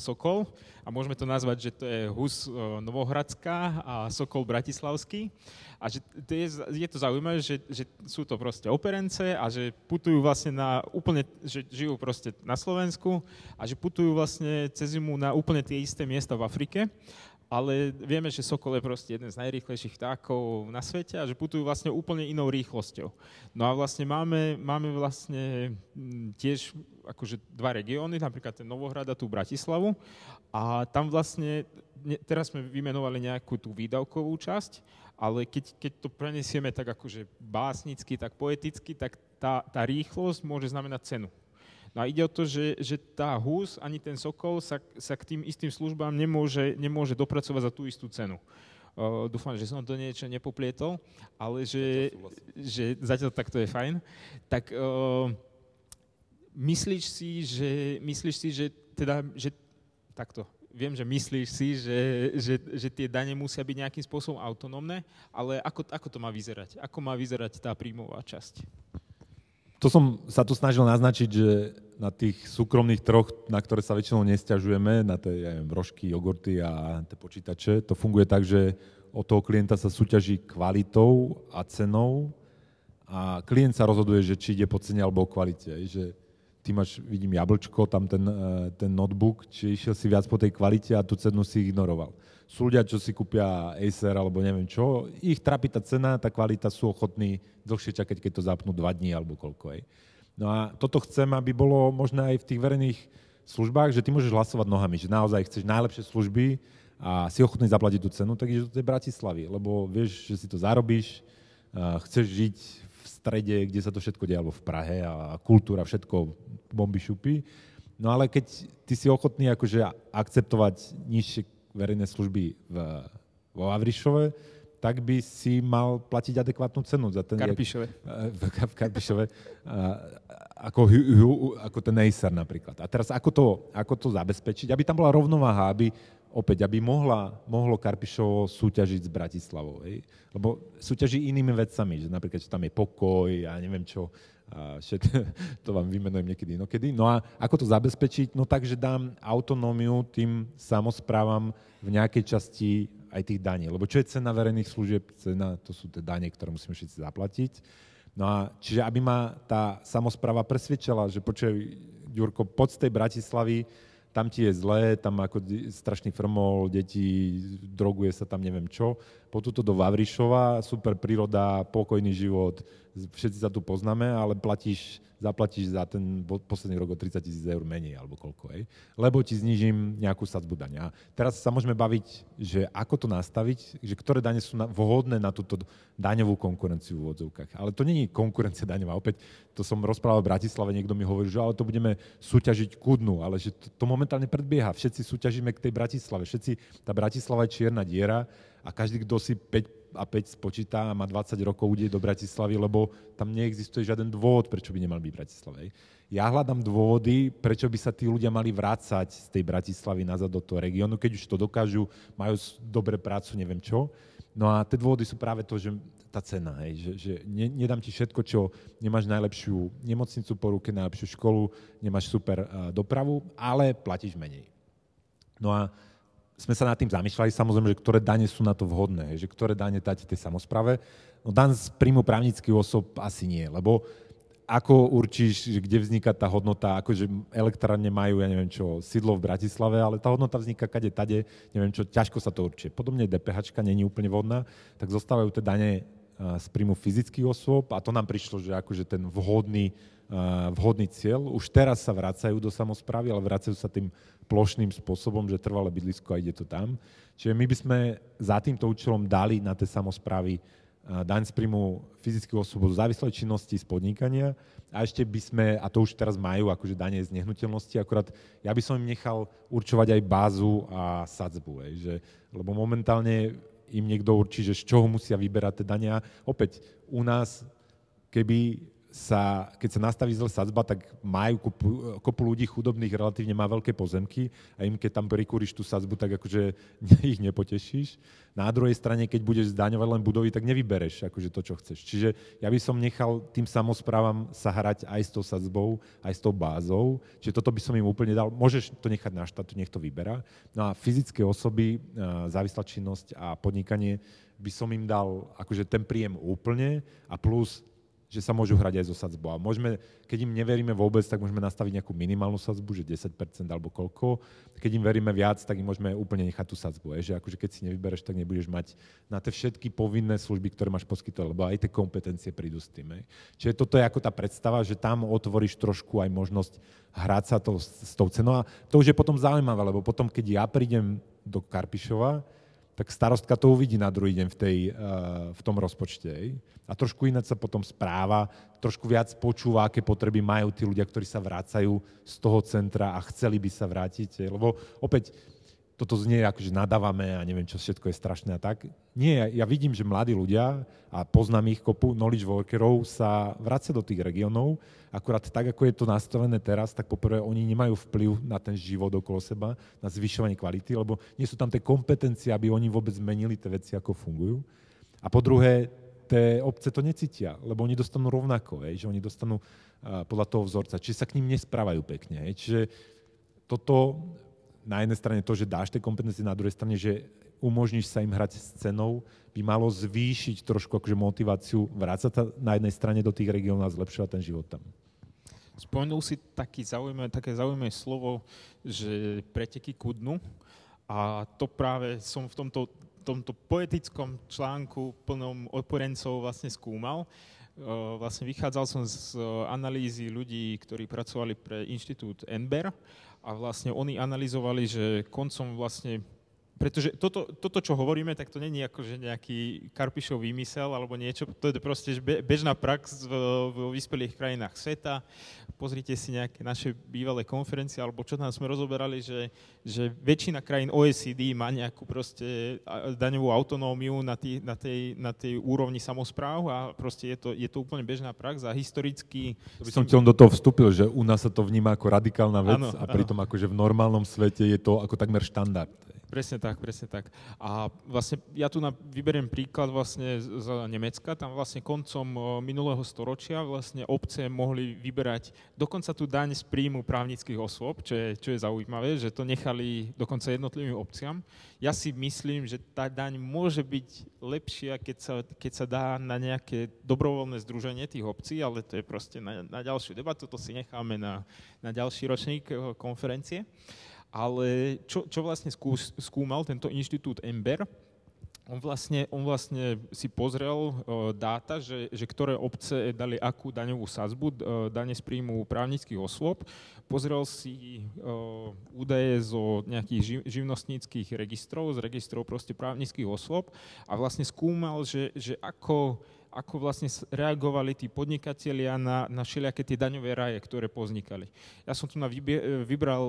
S1: sokol. A môžeme to nazvať, že to je hus e, Novohradská a sokol Bratislavský. A že to je, je to zaujímavé, že, že sú to proste operence a že putujú vlastne na úplne, že žijú proste na Slovensku a že putujú vlastne cez zimu na úplne tie isté miesta v Afrike ale vieme, že sokol je proste jeden z najrýchlejších vtákov na svete a že putujú vlastne úplne inou rýchlosťou. No a vlastne máme, máme vlastne mm, tiež akože dva regióny, napríklad ten Novohrad a tú Bratislavu a tam vlastne, teraz sme vymenovali nejakú tú výdavkovú časť, ale keď, keď to prenesieme tak akože básnicky, tak poeticky, tak tá, tá rýchlosť môže znamenať cenu. No a ide o to, že, že tá hus ani ten sokol sa, sa k tým istým službám nemôže, nemôže dopracovať za tú istú cenu. Uh, dúfam, že som to niečo nepoplietol, ale že, že zatiaľ takto je fajn. Tak uh, myslíš si, že, myslíš si, že teda, že takto, viem, že myslíš si, že, že, že tie dane musia byť nejakým spôsobom autonómne, ale ako, ako to má vyzerať? Ako má vyzerať tá príjmová časť?
S2: To som sa tu snažil naznačiť, že na tých súkromných troch, na ktoré sa väčšinou nestiažujeme, na tie ja neviem, rožky, jogurty a tie počítače, to funguje tak, že od toho klienta sa súťaží kvalitou a cenou a klient sa rozhoduje, že či ide po cene alebo o kvalite. Že ty máš, vidím, jablčko, tam ten, eh, ten notebook, či išiel si viac po tej kvalite a tú cenu si ignoroval. Sú ľudia, čo si kúpia Acer alebo neviem čo, ich trápi tá cena, tá kvalita, sú ochotní dlhšie čakať, keď to zapnú dva dní alebo koľko. Aj. No a toto chcem, aby bolo možné aj v tých verejných službách, že ty môžeš hlasovať nohami, že naozaj chceš najlepšie služby a si ochotný zaplatiť tú cenu, tak ideš do tej Bratislavy, lebo vieš, že si to zarobíš, chceš žiť v strede, kde sa to všetko deje, alebo v Prahe a kultúra, všetko bomby šupy. No ale keď ty si ochotný akože akceptovať nižšie verejné služby v, vo Avrišove, tak by si mal platiť adekvátnu cenu za ten...
S1: Karpišove.
S2: V, v Karpišove. Ako, ako ten Acer napríklad. A teraz ako to, ako to zabezpečiť, aby tam bola rovnováha, aby opäť, aby mohla, mohlo Karpišovo súťažiť s Bratislavou. Hej? Lebo súťaží inými vecami, že napríklad, že tam je pokoj a neviem čo, a všet, to vám vymenujem niekedy inokedy. No a ako to zabezpečiť? No tak, že dám autonómiu tým samozprávam v nejakej časti aj tých daní. Lebo čo je cena verejných služieb? Cena, to sú tie dane, ktoré musíme všetci zaplatiť. No a čiže aby ma tá samozpráva presvedčala, že počuj, Ďurko, poď tej Bratislavy, tam ti je zlé, tam ako strašný frmol, deti, droguje sa tam neviem čo. Po tuto do Vavrišova, super príroda, pokojný život, všetci sa tu poznáme, ale platíš, zaplatíš za ten posledný rok o 30 tisíc eur menej, alebo koľko, hej. Lebo ti znižím nejakú sadzbu dania. Teraz sa môžeme baviť, že ako to nastaviť, že ktoré dane sú vhodné na túto daňovú konkurenciu v odzovkách. Ale to není konkurencia daňová. Opäť, to som rozprával v Bratislave, niekto mi hovorí, že ale to budeme súťažiť kudnú, ale že to, to momentálne predbieha. Všetci súťažíme k tej Bratislave. Všetci, tá Bratislava je čierna diera a každý, kto si 5 a 5 spočíta a má 20 rokov, ide do Bratislavy, lebo tam neexistuje žiaden dôvod, prečo by nemal byť v Bratislave. Ja hľadám dôvody, prečo by sa tí ľudia mali vrácať z tej Bratislavy nazad do toho regiónu, keď už to dokážu, majú dobré prácu, neviem čo. No a tie dôvody sú práve to, že tá cena, hej, že, že ne, nedám ti všetko, čo nemáš najlepšiu nemocnicu po ruke, najlepšiu školu, nemáš super uh, dopravu, ale platíš menej. No a sme sa nad tým zamýšľali, samozrejme, že ktoré dane sú na to vhodné, že ktoré dane dáte tej samozprave. No dan z príjmu právnických osob asi nie, lebo ako určíš, kde vzniká tá hodnota, akože elektrárne majú, ja neviem čo, sídlo v Bratislave, ale tá hodnota vzniká kade, tade, neviem čo, ťažko sa to určuje. Podobne DPH není úplne vhodná, tak zostávajú tie dane z príjmu fyzických osôb a to nám prišlo, že akože ten vhodný, vhodný cieľ. Už teraz sa vracajú do samozprávy, ale vracajú sa tým plošným spôsobom, že trvalé bydlisko a ide to tam. Čiže my by sme za týmto účelom dali na tie samozprávy daň z príjmu fyzických osôb z závislej činnosti, z podnikania a ešte by sme, a to už teraz majú, akože dane z nehnuteľnosti, akurát ja by som im nechal určovať aj bázu a sadzbu, aj, že, lebo momentálne im niekto určí, že z čoho musia vyberať tie dania. Opäť, u nás, keby sa, keď sa nastaví zle sadzba, tak majú kopu, kopu ľudí chudobných, relatívne má veľké pozemky a im keď tam prikúriš tú sadzbu, tak akože ich nepotešíš. Na druhej strane, keď budeš zdaňovať len budovy, tak nevybereš akože to, čo chceš. Čiže ja by som nechal tým samozprávam sa hrať aj s tou sadzbou, aj s tou bázou. Čiže toto by som im úplne dal. Môžeš to nechať na štátu, nech to vyberá. No a fyzické osoby, závislá činnosť a podnikanie by som im dal akože ten príjem úplne a plus že sa môžu hrať aj zo sadzbou. A môžeme, keď im neveríme vôbec, tak môžeme nastaviť nejakú minimálnu sadzbu, že 10% alebo koľko. Keď im veríme viac, tak im môžeme úplne nechať tú sadzbu. Je, že akože keď si nevybereš, tak nebudeš mať na tie všetky povinné služby, ktoré máš poskytovať, lebo aj tie kompetencie prídu s tým. Je. Čiže toto je ako tá predstava, že tam otvoríš trošku aj možnosť hrať sa to, s tou cenou. A to už je potom zaujímavé, lebo potom, keď ja prídem do Karpišova, tak starostka to uvidí na druhý deň v, tej, eh, v tom rozpočte. A trošku ináč sa potom správa, trošku viac počúva, aké potreby majú tí ľudia, ktorí sa vracajú z toho centra a chceli by sa vrátiť. Lebo opäť toto znie ako, že nadávame a neviem, čo všetko je strašné a tak. Nie, ja vidím, že mladí ľudia, a poznám ich kopu knowledge workerov, sa vracia do tých regiónov, akurát tak, ako je to nastavené teraz, tak poprvé oni nemajú vplyv na ten život okolo seba, na zvyšovanie kvality, lebo nie sú tam tie kompetencie, aby oni vôbec zmenili tie veci, ako fungujú. A po druhé, tie obce to necítia, lebo oni dostanú rovnako, hej, že oni dostanú podľa toho vzorca, či sa k ním nesprávajú pekne. Hej. Čiže toto na jednej strane to, že dáš tie kompetencie, na druhej strane, že umožníš sa im hrať s cenou, by malo zvýšiť trošku akože motiváciu vrácať sa na jednej strane do tých regiónov a zlepšovať ten život tam.
S1: Spomenul si taký zaujímavé, také zaujímavé slovo, že preteky kudnú. A to práve som v tomto, tomto poetickom článku plnom odporencov vlastne skúmal. Vlastne vychádzal som z analýzy ľudí, ktorí pracovali pre inštitút Enber a vlastne oni analyzovali, že koncom vlastne pretože toto, toto, čo hovoríme, tak to není akože nejaký Karpišov výmysel alebo niečo, to je proste bežná prax v, v vyspelých krajinách sveta. Pozrite si nejaké naše bývalé konferencie, alebo čo tam sme rozoberali, že, že väčšina krajín OECD má nejakú proste daňovú autonómiu na, tý, na, tej, na tej úrovni samozpráv a proste je to, je to úplne bežná prax a historicky...
S2: To by som ti do toho vstúpil, že u nás sa to vníma ako radikálna vec ano, a pritom ano. akože v normálnom svete je to ako takmer štandard.
S1: Presne tak, presne tak. A vlastne ja tu na, vyberiem príklad vlastne z Nemecka. Tam vlastne koncom minulého storočia vlastne obce mohli vyberať dokonca tú daň z príjmu právnických osôb, čo je, čo je zaujímavé, že to nechali dokonca jednotlivým obciam. Ja si myslím, že tá daň môže byť lepšia, keď sa, keď sa dá na nejaké dobrovoľné združenie tých obcí, ale to je proste na, na ďalšiu debatu, to si necháme na, na ďalší ročník konferencie. Ale čo, čo vlastne skús, skúmal tento inštitút Ember, on vlastne, on vlastne si pozrel uh, dáta, že, že ktoré obce dali akú daňovú sazbu, uh, dane z príjmu právnických osôb. Pozrel si uh, údaje zo nejakých živ, živnostníckých registrov, z registrov proste právnických osôb a vlastne skúmal, že, že ako ako vlastne reagovali tí podnikatelia na, na všelijaké tie daňové raje, ktoré poznikali. Ja som tu na vybie, vybral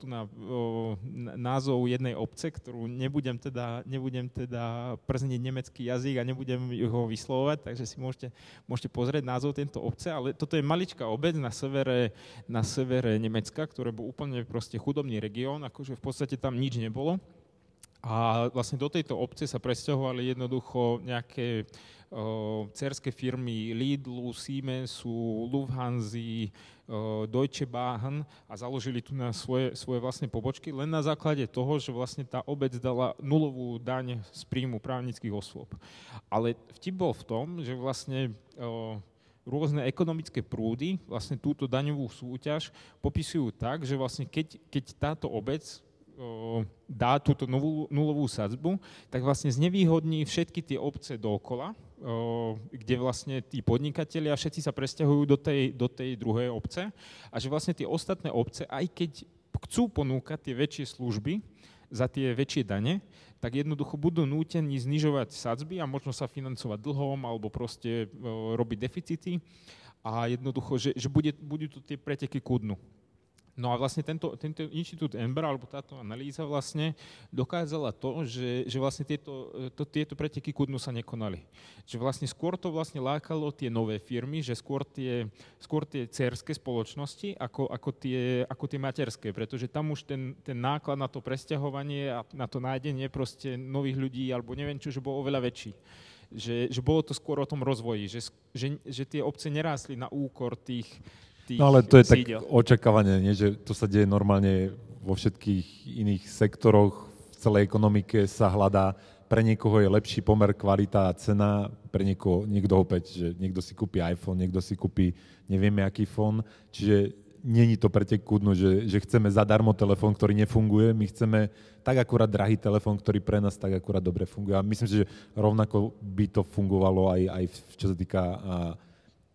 S1: tu na, o, názov jednej obce, ktorú nebudem teda, nebudem teda przniť nemecký jazyk a nebudem ho vyslovovať, takže si môžete, môžete pozrieť názov tejto obce, ale toto je maličká obec na severe, na severe Nemecka, ktoré bol úplne proste chudobný región, akože v podstate tam nič nebolo. A vlastne do tejto obce sa presťahovali jednoducho nejaké cerské firmy Lidlu, Siemensu, Lufthansa, Deutsche Bahn a založili tu na svoje, svoje vlastné pobočky len na základe toho, že vlastne tá obec dala nulovú daň z príjmu právnických osôb. Ale vtip bol v tom, že vlastne rôzne ekonomické prúdy vlastne túto daňovú súťaž popisujú tak, že vlastne keď, keď táto obec dá túto novú, nulovú sadzbu, tak vlastne znevýhodní všetky tie obce dookola, kde vlastne tí podnikatelia všetci sa presťahujú do tej, do tej druhej obce a že vlastne tie ostatné obce, aj keď chcú ponúkať tie väčšie služby za tie väčšie dane, tak jednoducho budú nútení znižovať sadzby a možno sa financovať dlhom alebo proste robiť deficity a jednoducho, že, že bude, budú tu tie preteky kudnú. No a vlastne tento, tento inštitút Ember, alebo táto analýza vlastne dokázala to, že, že vlastne tieto, to, tieto preteky kudnu sa nekonali. Že vlastne skôr to vlastne lákalo tie nové firmy, že skôr tie, skôr tie cerské spoločnosti ako, ako, tie, ako tie materské, pretože tam už ten, ten náklad na to presťahovanie a na to nájdenie proste nových ľudí, alebo neviem čo, že bol oveľa väčší. Že, že bolo to skôr o tom rozvoji, že, že, že tie obce nerástli na úkor tých,
S2: tých No ale to je sídel. tak očakávanie, nie? že to sa deje normálne vo všetkých iných sektoroch, v celej ekonomike sa hľadá, pre niekoho je lepší pomer kvalita a cena, pre niekoho, niekto opäť, že niekto si kúpi iPhone, niekto si kúpi nevieme aký fón, čiže není to pretek kudnú, že, že chceme zadarmo telefón, ktorý nefunguje, my chceme tak akurát drahý telefón, ktorý pre nás tak akurát dobre funguje. A myslím si, že rovnako by to fungovalo aj, aj čo sa týka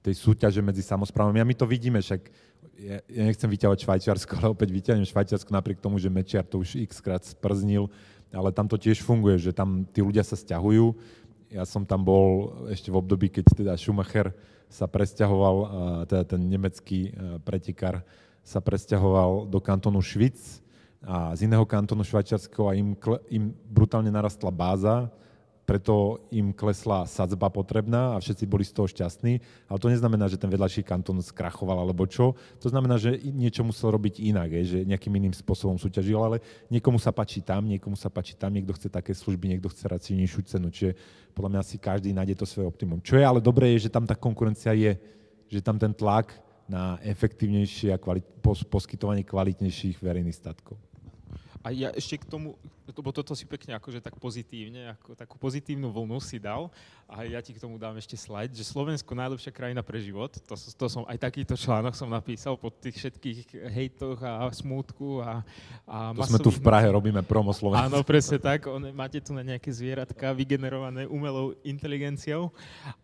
S2: tej súťaže medzi samozprávami. A my to vidíme, však ja, ja nechcem vyťahovať Švajčiarsko, ale opäť vyťahnem Švajčiarsko napriek tomu, že Mečiar to už x krát sprznil, ale tam to tiež funguje, že tam tí ľudia sa stiahujú. Ja som tam bol ešte v období, keď teda Schumacher sa presťahoval, teda ten nemecký pretekár sa presťahoval do kantonu Švic a z iného kantonu švajčiarského a im, im brutálne narastla báza, preto im klesla sadzba potrebná a všetci boli z toho šťastní, ale to neznamená, že ten vedľajší kantón skrachoval alebo čo. To znamená, že niečo musel robiť inak, že nejakým iným spôsobom súťažil, ale niekomu sa páči tam, niekomu sa páči tam, niekto chce také služby, niekto chce nižšiu cenu. Čiže podľa mňa si každý nájde to svoje optimum. Čo je ale dobré, je, že tam tá konkurencia je, že tam ten tlak na efektívnejšie a kvalit- poskytovanie kvalitnejších verejných statkov.
S1: A ja ešte k tomu, lebo toto si pekne akože tak pozitívne, ako takú pozitívnu vlnu si dal. A ja ti k tomu dám ešte slajd, že Slovensko najlepšia krajina pre život, to, to som, aj takýto článok som napísal po tých všetkých hejtoch a smútku a, a
S2: To sme tu v Prahe, robíme promo Slovensku.
S1: Áno, presne tak, on, máte tu na nejaké zvieratka vygenerované umelou inteligenciou.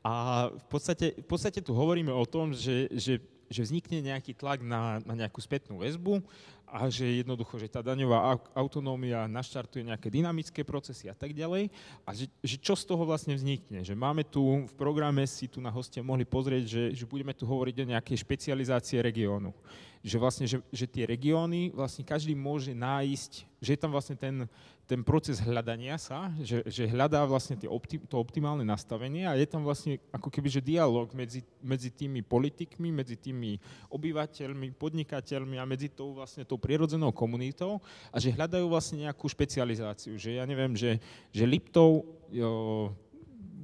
S1: A v podstate, v podstate tu hovoríme o tom, že, že že vznikne nejaký tlak na, na nejakú spätnú väzbu a že jednoducho, že tá daňová autonómia naštartuje nejaké dynamické procesy a tak ďalej a že, že čo z toho vlastne vznikne. Že máme tu v programe, si tu na hostia mohli pozrieť, že, že budeme tu hovoriť o nejakej špecializácie regiónu. Že vlastne, že, že tie regióny, vlastne každý môže nájsť, že je tam vlastne ten, ten proces hľadania sa, že, že hľadá vlastne tie opti, to optimálne nastavenie a je tam vlastne ako keby, že dialog medzi, medzi tými politikmi, medzi tými obyvateľmi, podnikateľmi a medzi tou vlastne tou prirodzenou komunitou a že hľadajú vlastne nejakú špecializáciu, že ja neviem, že, že Liptov jo,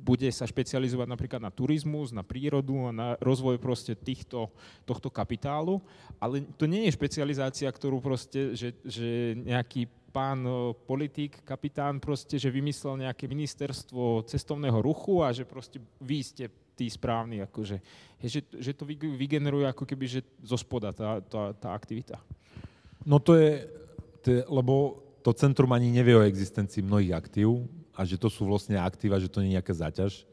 S1: bude sa špecializovať napríklad na turizmus, na prírodu a na rozvoj proste týchto, tohto kapitálu, ale to nie je špecializácia, ktorú proste, že, že nejaký pán politik, kapitán proste, že vymyslel nejaké ministerstvo cestovného ruchu a že proste vy ste tí správni, akože, že, že to vygeneruje ako keby, že zo spoda tá, tá, tá aktivita.
S2: No to je, to je, lebo to centrum ani nevie o existencii mnohých aktív a že to sú vlastne aktíva, že to nie je nejaká zaťaž.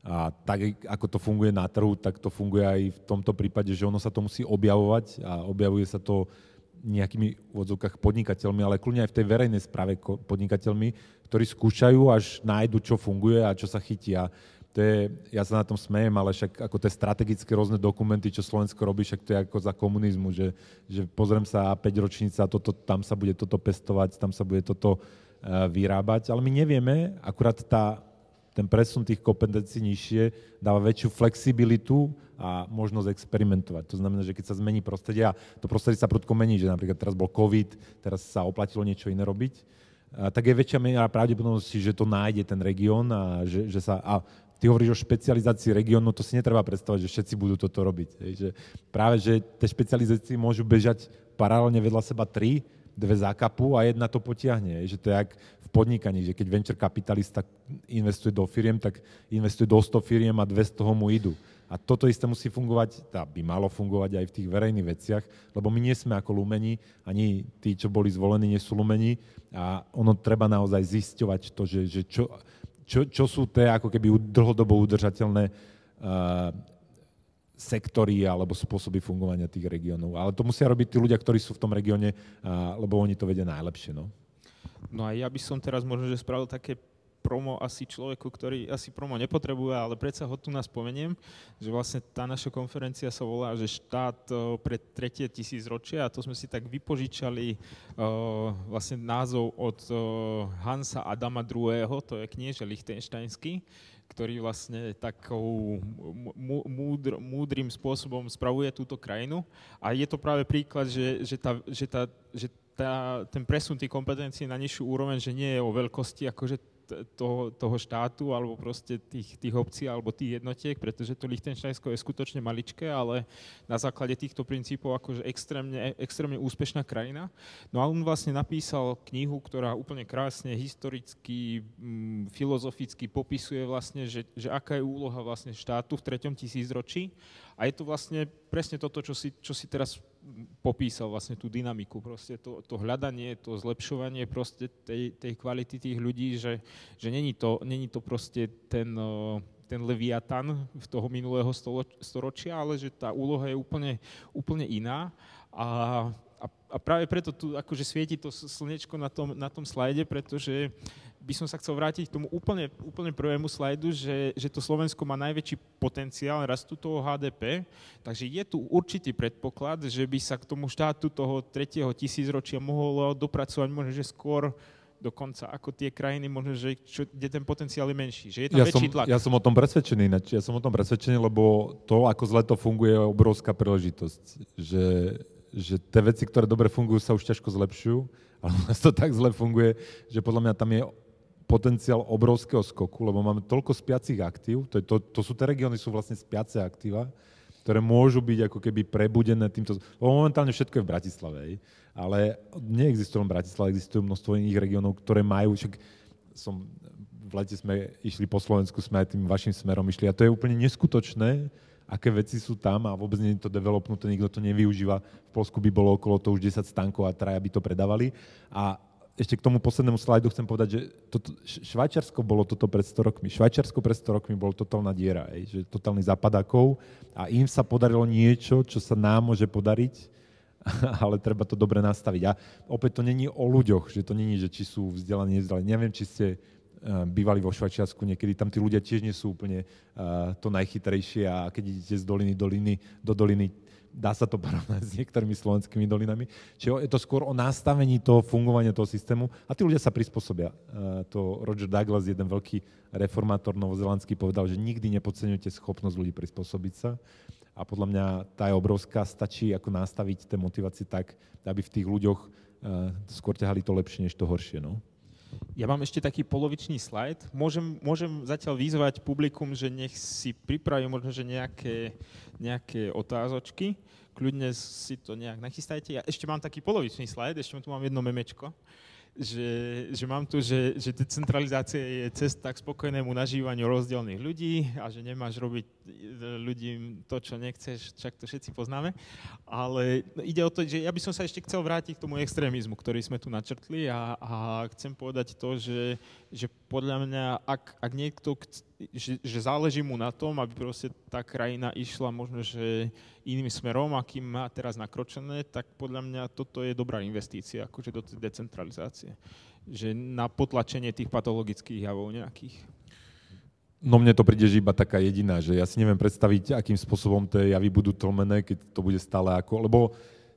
S2: A tak, ako to funguje na trhu, tak to funguje aj v tomto prípade, že ono sa to musí objavovať a objavuje sa to nejakými v odzvukách podnikateľmi, ale kľudne aj v tej verejnej správe podnikateľmi, ktorí skúšajú, až nájdu, čo funguje a čo sa chytia. To je, ja sa na tom smejem, ale však ako tie strategické rôzne dokumenty, čo Slovensko robí, však to je ako za komunizmu, že, že pozriem sa 5 ročnica, toto, tam sa bude toto pestovať, tam sa bude toto uh, vyrábať, ale my nevieme, akurát tá, ten presun tých kompetencií nižšie dáva väčšiu flexibilitu a možnosť experimentovať. To znamená, že keď sa zmení prostredie, a to prostredie sa prudko mení, že napríklad teraz bol COVID, teraz sa oplatilo niečo iné robiť, tak je väčšia miera pravdepodobnosti, že to nájde ten región a že, že sa... A ty hovoríš o špecializácii regiónu, to si netreba predstavať, že všetci budú toto robiť. Že práve, že tie špecializácie môžu bežať paralelne vedľa seba tri, dve zákapu a jedna to potiahne. Že to je jak v podnikaní, že keď venture kapitalista investuje do firiem, tak investuje do 100 firiem a 200 toho mu idú. A toto isté musí fungovať, tá by malo fungovať aj v tých verejných veciach, lebo my nie sme ako lumení, ani tí, čo boli zvolení, nie sú lumení a ono treba naozaj zisťovať to, že, že čo, čo, čo sú tie ako keby dlhodobo udržateľné uh, sektory alebo spôsoby fungovania tých regiónov. Ale to musia robiť tí ľudia, ktorí sú v tom regióne, lebo oni to vedia najlepšie. No.
S1: no a ja by som teraz možno, že spravil také promo asi človeku, ktorý asi promo nepotrebuje, ale predsa ho tu nás spomeniem, že vlastne tá naša konferencia sa volá, že štát pre tretie tisícročie a to sme si tak vypožičali uh, vlastne názov od uh, Hansa Adama II., to je knieže Lichtensteinský, ktorý vlastne takou múdr, múdrym spôsobom spravuje túto krajinu. A je to práve príklad, že, že, tá, že, tá, že tá, ten presun tých kompetencií na nižšiu úroveň, že nie je o veľkosti akože toho, toho štátu alebo proste tých, tých obcí alebo tých jednotiek, pretože to Lichtensteinsko je skutočne maličké, ale na základe týchto princípov akože extrémne, extrémne úspešná krajina. No a on vlastne napísal knihu, ktorá úplne krásne historicky, mm, filozoficky popisuje vlastne, že, že aká je úloha vlastne štátu v treťom tisícročí a je to vlastne presne toto, čo si, čo si teraz popísal, vlastne tú dynamiku, proste to, to hľadanie, to zlepšovanie proste tej, tej kvality tých ľudí, že, že není, to, není to proste ten, ten leviatan v toho minulého storočia, ale že tá úloha je úplne, úplne iná. A, a, a práve preto tu akože svieti to slnečko na tom, na tom slajde, pretože by som sa chcel vrátiť k tomu úplne, úplne prvému slajdu, že, že to Slovensko má najväčší potenciál rastu toho HDP, takže je tu určitý predpoklad, že by sa k tomu štátu toho tretieho tisícročia mohol dopracovať možno, že skôr dokonca ako tie krajiny, možno, že čo, kde ten potenciál je menší, že je tam
S2: ja
S1: väčší
S2: som,
S1: tlak.
S2: Ja som o tom presvedčený, ináč. ja som o tom presvedčený, lebo to, ako zle to funguje, je obrovská príležitosť. Že, že tie veci, ktoré dobre fungujú, sa už ťažko zlepšujú, ale u nás to tak zle funguje, že podľa mňa tam je potenciál obrovského skoku, lebo máme toľko spiacich aktív, to, je to, to sú tie regióny, sú vlastne spiace aktíva, ktoré môžu byť ako keby prebudené týmto... Lebo momentálne všetko je v Bratislave, ale neexistuje len Bratislava, existuje množstvo iných regiónov, ktoré majú, však som, v lete sme išli po Slovensku, sme aj tým vašim smerom išli a to je úplne neskutočné, aké veci sú tam a vôbec nie je to developnuté, nikto to nevyužíva. V Polsku by bolo okolo to už 10 stankov a traja by to predávali. A ešte k tomu poslednému slajdu chcem povedať, že toto, Švajčiarsko bolo toto pred 100 rokmi. Švajčiarsko pred 100 rokmi bolo totálna diera, ej, že totálny zapadákov a im sa podarilo niečo, čo sa nám môže podariť, ale treba to dobre nastaviť. A opäť to není o ľuďoch, že to není, že či sú vzdelaní, nevzdelaní. Neviem, či ste eh, bývali vo Švajčiarsku, niekedy tam tí ľudia tiež nie sú úplne uh, to najchytrejšie a keď idete z doliny, doliny do doliny, dá sa to porovnať s niektorými slovenskými dolinami. Čiže je to skôr o nastavení toho fungovania toho systému a tí ľudia sa prispôsobia. To Roger Douglas, jeden veľký reformátor novozelandský, povedal, že nikdy nepodceňujete schopnosť ľudí prispôsobiť sa a podľa mňa tá je obrovská, stačí ako nastaviť tie motivácie tak, aby v tých ľuďoch skôr ťahali to lepšie, než to horšie. No?
S1: Ja mám ešte taký polovičný slajd. Môžem, môžem zatiaľ vyzvať publikum, že nech si pripraví možno, že nejaké, nejaké otázočky. Kľudne si to nejak nachystajte. Ja ešte mám taký polovičný slajd, ešte tu mám jedno memečko že, že mám tu, že, že decentralizácia je cesta k spokojnému nažívaniu rozdielných ľudí a že nemáš robiť e, ľudím to, čo nechceš, čak to všetci poznáme. Ale ide o to, že ja by som sa ešte chcel vrátiť k tomu extrémizmu, ktorý sme tu načrtli a, a chcem povedať to, že, že podľa mňa, ak, ak niekto že, že záleží mu na tom, aby proste tá krajina išla možno, že iným smerom, akým má teraz nakročené, tak podľa mňa toto je dobrá investícia, akože do tej decentralizácie. Že na potlačenie tých patologických javov nejakých.
S2: No mne to príde iba taká jediná, že ja si neviem predstaviť, akým spôsobom tie javy budú tlmené, keď to bude stále ako, lebo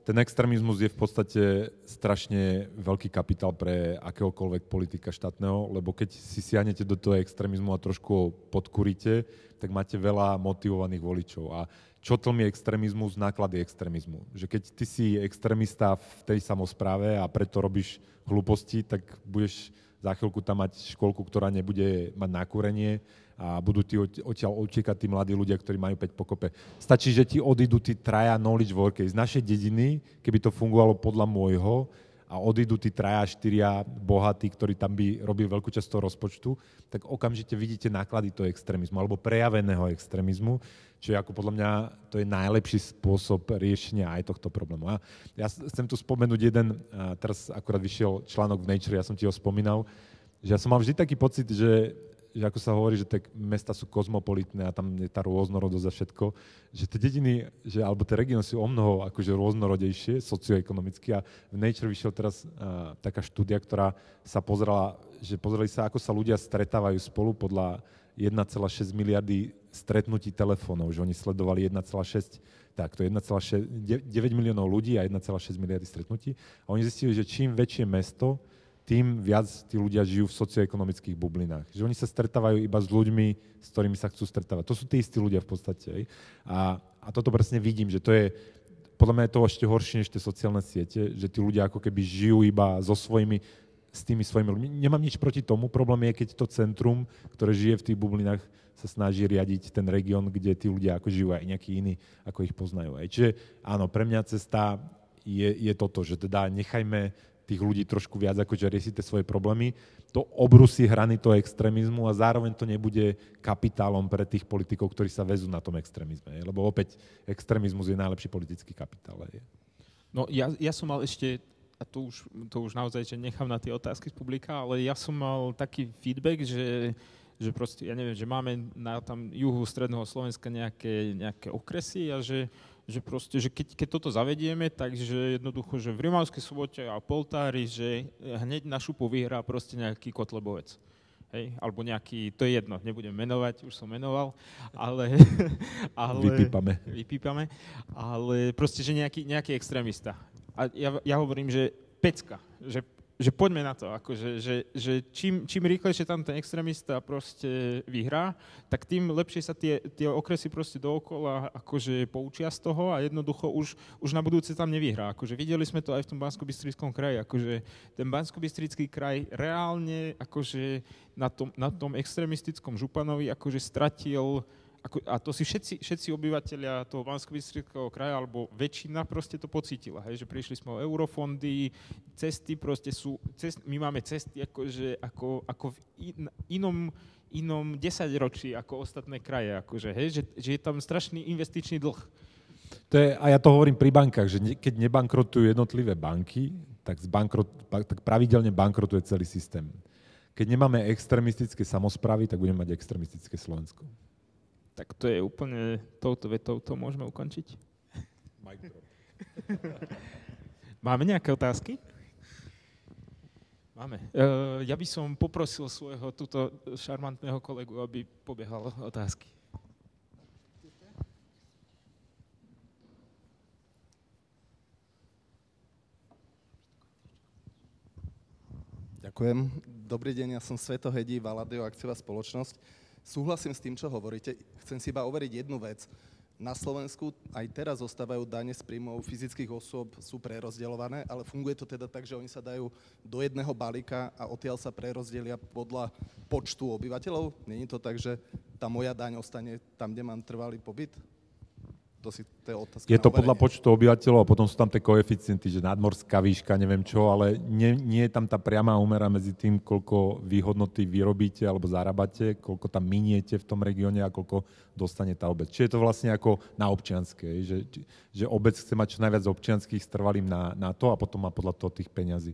S2: ten extrémizmus je v podstate strašne veľký kapitál pre akéhokoľvek politika štátneho, lebo keď si siahnete do toho extrémizmu a trošku ho podkuríte, tak máte veľa motivovaných voličov. A čo tlmi extrémizmus? Náklady extrémizmu. Že keď ty si extrémista v tej samozpráve a preto robíš hlúposti, tak budeš za chvíľku tam mať školku, ktorá nebude mať nakúrenie, a budú ti odtiaľ utekať tí mladí ľudia, ktorí majú 5 pokope. Stačí, že ti odídu tí traja knowledge workers. Z našej dediny, keby to fungovalo podľa môjho, a odídu tí traja, štyria bohatí, ktorí tam by robili veľkú časť toho rozpočtu, tak okamžite vidíte náklady toho extrémizmu alebo prejaveného extrémizmu, čo je ako podľa mňa to je najlepší spôsob riešenia aj tohto problému. A ja chcem tu spomenúť jeden, teraz akurát vyšiel článok v Nature, ja som ti ho spomínal, že ja som mal vždy taký pocit, že že ako sa hovorí, že tie mesta sú kozmopolitné a tam je tá rôznorodosť a všetko, že tie dediny, že, alebo tie regióny sú o mnoho akože rôznorodejšie socioekonomicky a v Nature vyšiel teraz uh, taká štúdia, ktorá sa pozerala, že pozreli sa, ako sa ľudia stretávajú spolu podľa 1,6 miliardy stretnutí telefónov, že oni sledovali 1,6 tak to je 1,6, 9 miliónov ľudí a 1,6 miliardy stretnutí. A oni zistili, že čím väčšie mesto, tým viac tí ľudia žijú v socioekonomických bublinách. Že oni sa stretávajú iba s ľuďmi, s ktorými sa chcú stretávať. To sú tí istí ľudia v podstate. A, a toto presne vidím, že to je, podľa mňa je to ešte horšie než tie sociálne siete, že tí ľudia ako keby žijú iba so svojimi, s tými svojimi ľuďmi. Nemám nič proti tomu, problém je, keď to centrum, ktoré žije v tých bublinách, sa snaží riadiť ten región, kde tí ľudia ako žijú aj nejakí iní, ako ich poznajú. Aj. Čiže áno, pre mňa cesta je, je toto, že teda nechajme tých ľudí trošku viac, akože riešiť tie svoje problémy, to obrusí hrany toho extrémizmu a zároveň to nebude kapitálom pre tých politikov, ktorí sa vezú na tom extrémizme. Lebo opäť extrémizmus je najlepší politický kapitál. Je.
S1: No ja, ja som mal ešte, a to už, to už naozaj, že nechám na tie otázky z publika, ale ja som mal taký feedback, že že proste, ja neviem, že máme na tam juhu stredného Slovenska nejaké, nejaké okresy a že že proste, že keď, keď toto zavedieme, takže jednoducho, že v Rimavskej sobote a Poltári, že hneď na šupu vyhrá proste nejaký kotlebovec. Hej, alebo nejaký, to je jedno, nebudem menovať, už som menoval, ale... ale
S2: vypípame.
S1: Vypípame, ale proste, že nejaký, nejaký extrémista. A ja, ja hovorím, že pecka, že že poďme na to, akože, že, že čím, čím rýchlejšie tam ten extrémista proste vyhrá, tak tým lepšie sa tie, tie okresy proste dookola akože poučia z toho a jednoducho už, už na budúce tam nevyhrá. Akože videli sme to aj v tom bansko kraji, akože ten bansko kraj reálne akože na tom, na tom extrémistickom županovi akože stratil a to si všetci, všetci obyvateľia toho bansko kraja, alebo väčšina proste to pocítila, hej, že prišli sme o eurofondy, cesty proste sú, cest, my máme cesty akože, ako, ako v in, inom, inom desaťročí ako ostatné kraje, akože, hej, že, že je tam strašný investičný dlh.
S2: To je, a ja to hovorím pri bankách, že ne, keď nebankrotujú jednotlivé banky, tak, zbankrot, tak pravidelne bankrotuje celý systém. Keď nemáme extremistické samozprávy, tak budeme mať extremistické Slovensko.
S1: Tak to je úplne, touto vetou to môžeme ukončiť. Máme nejaké otázky? Máme. Uh, ja by som poprosil svojho túto šarmantného kolegu, aby pobiehal otázky.
S3: Ďakujem. Dobrý deň, ja som Sveto Hedí, Valadio, akciová spoločnosť. Súhlasím s tým, čo hovoríte. Chcem si iba overiť jednu vec. Na Slovensku aj teraz zostávajú dane z príjmov fyzických osôb, sú prerozdeľované, ale funguje to teda tak, že oni sa dajú do jedného balíka a odtiaľ sa prerozdelia podľa počtu obyvateľov? Není to tak, že tá moja daň ostane tam, kde mám trvalý pobyt? To, si, to je otázka
S2: Je to podľa počtu obyvateľov a potom sú tam tie koeficienty, že nadmorská výška, neviem čo, ale nie, nie je tam tá priama úmera medzi tým, koľko výhodnoty vyrobíte alebo zarábate, koľko tam miniete v tom regióne a koľko dostane tá obec. Čiže je to vlastne ako na občianskej, že, že obec chce mať čo najviac občianských strvalým na, na to a potom má podľa toho tých peňazí.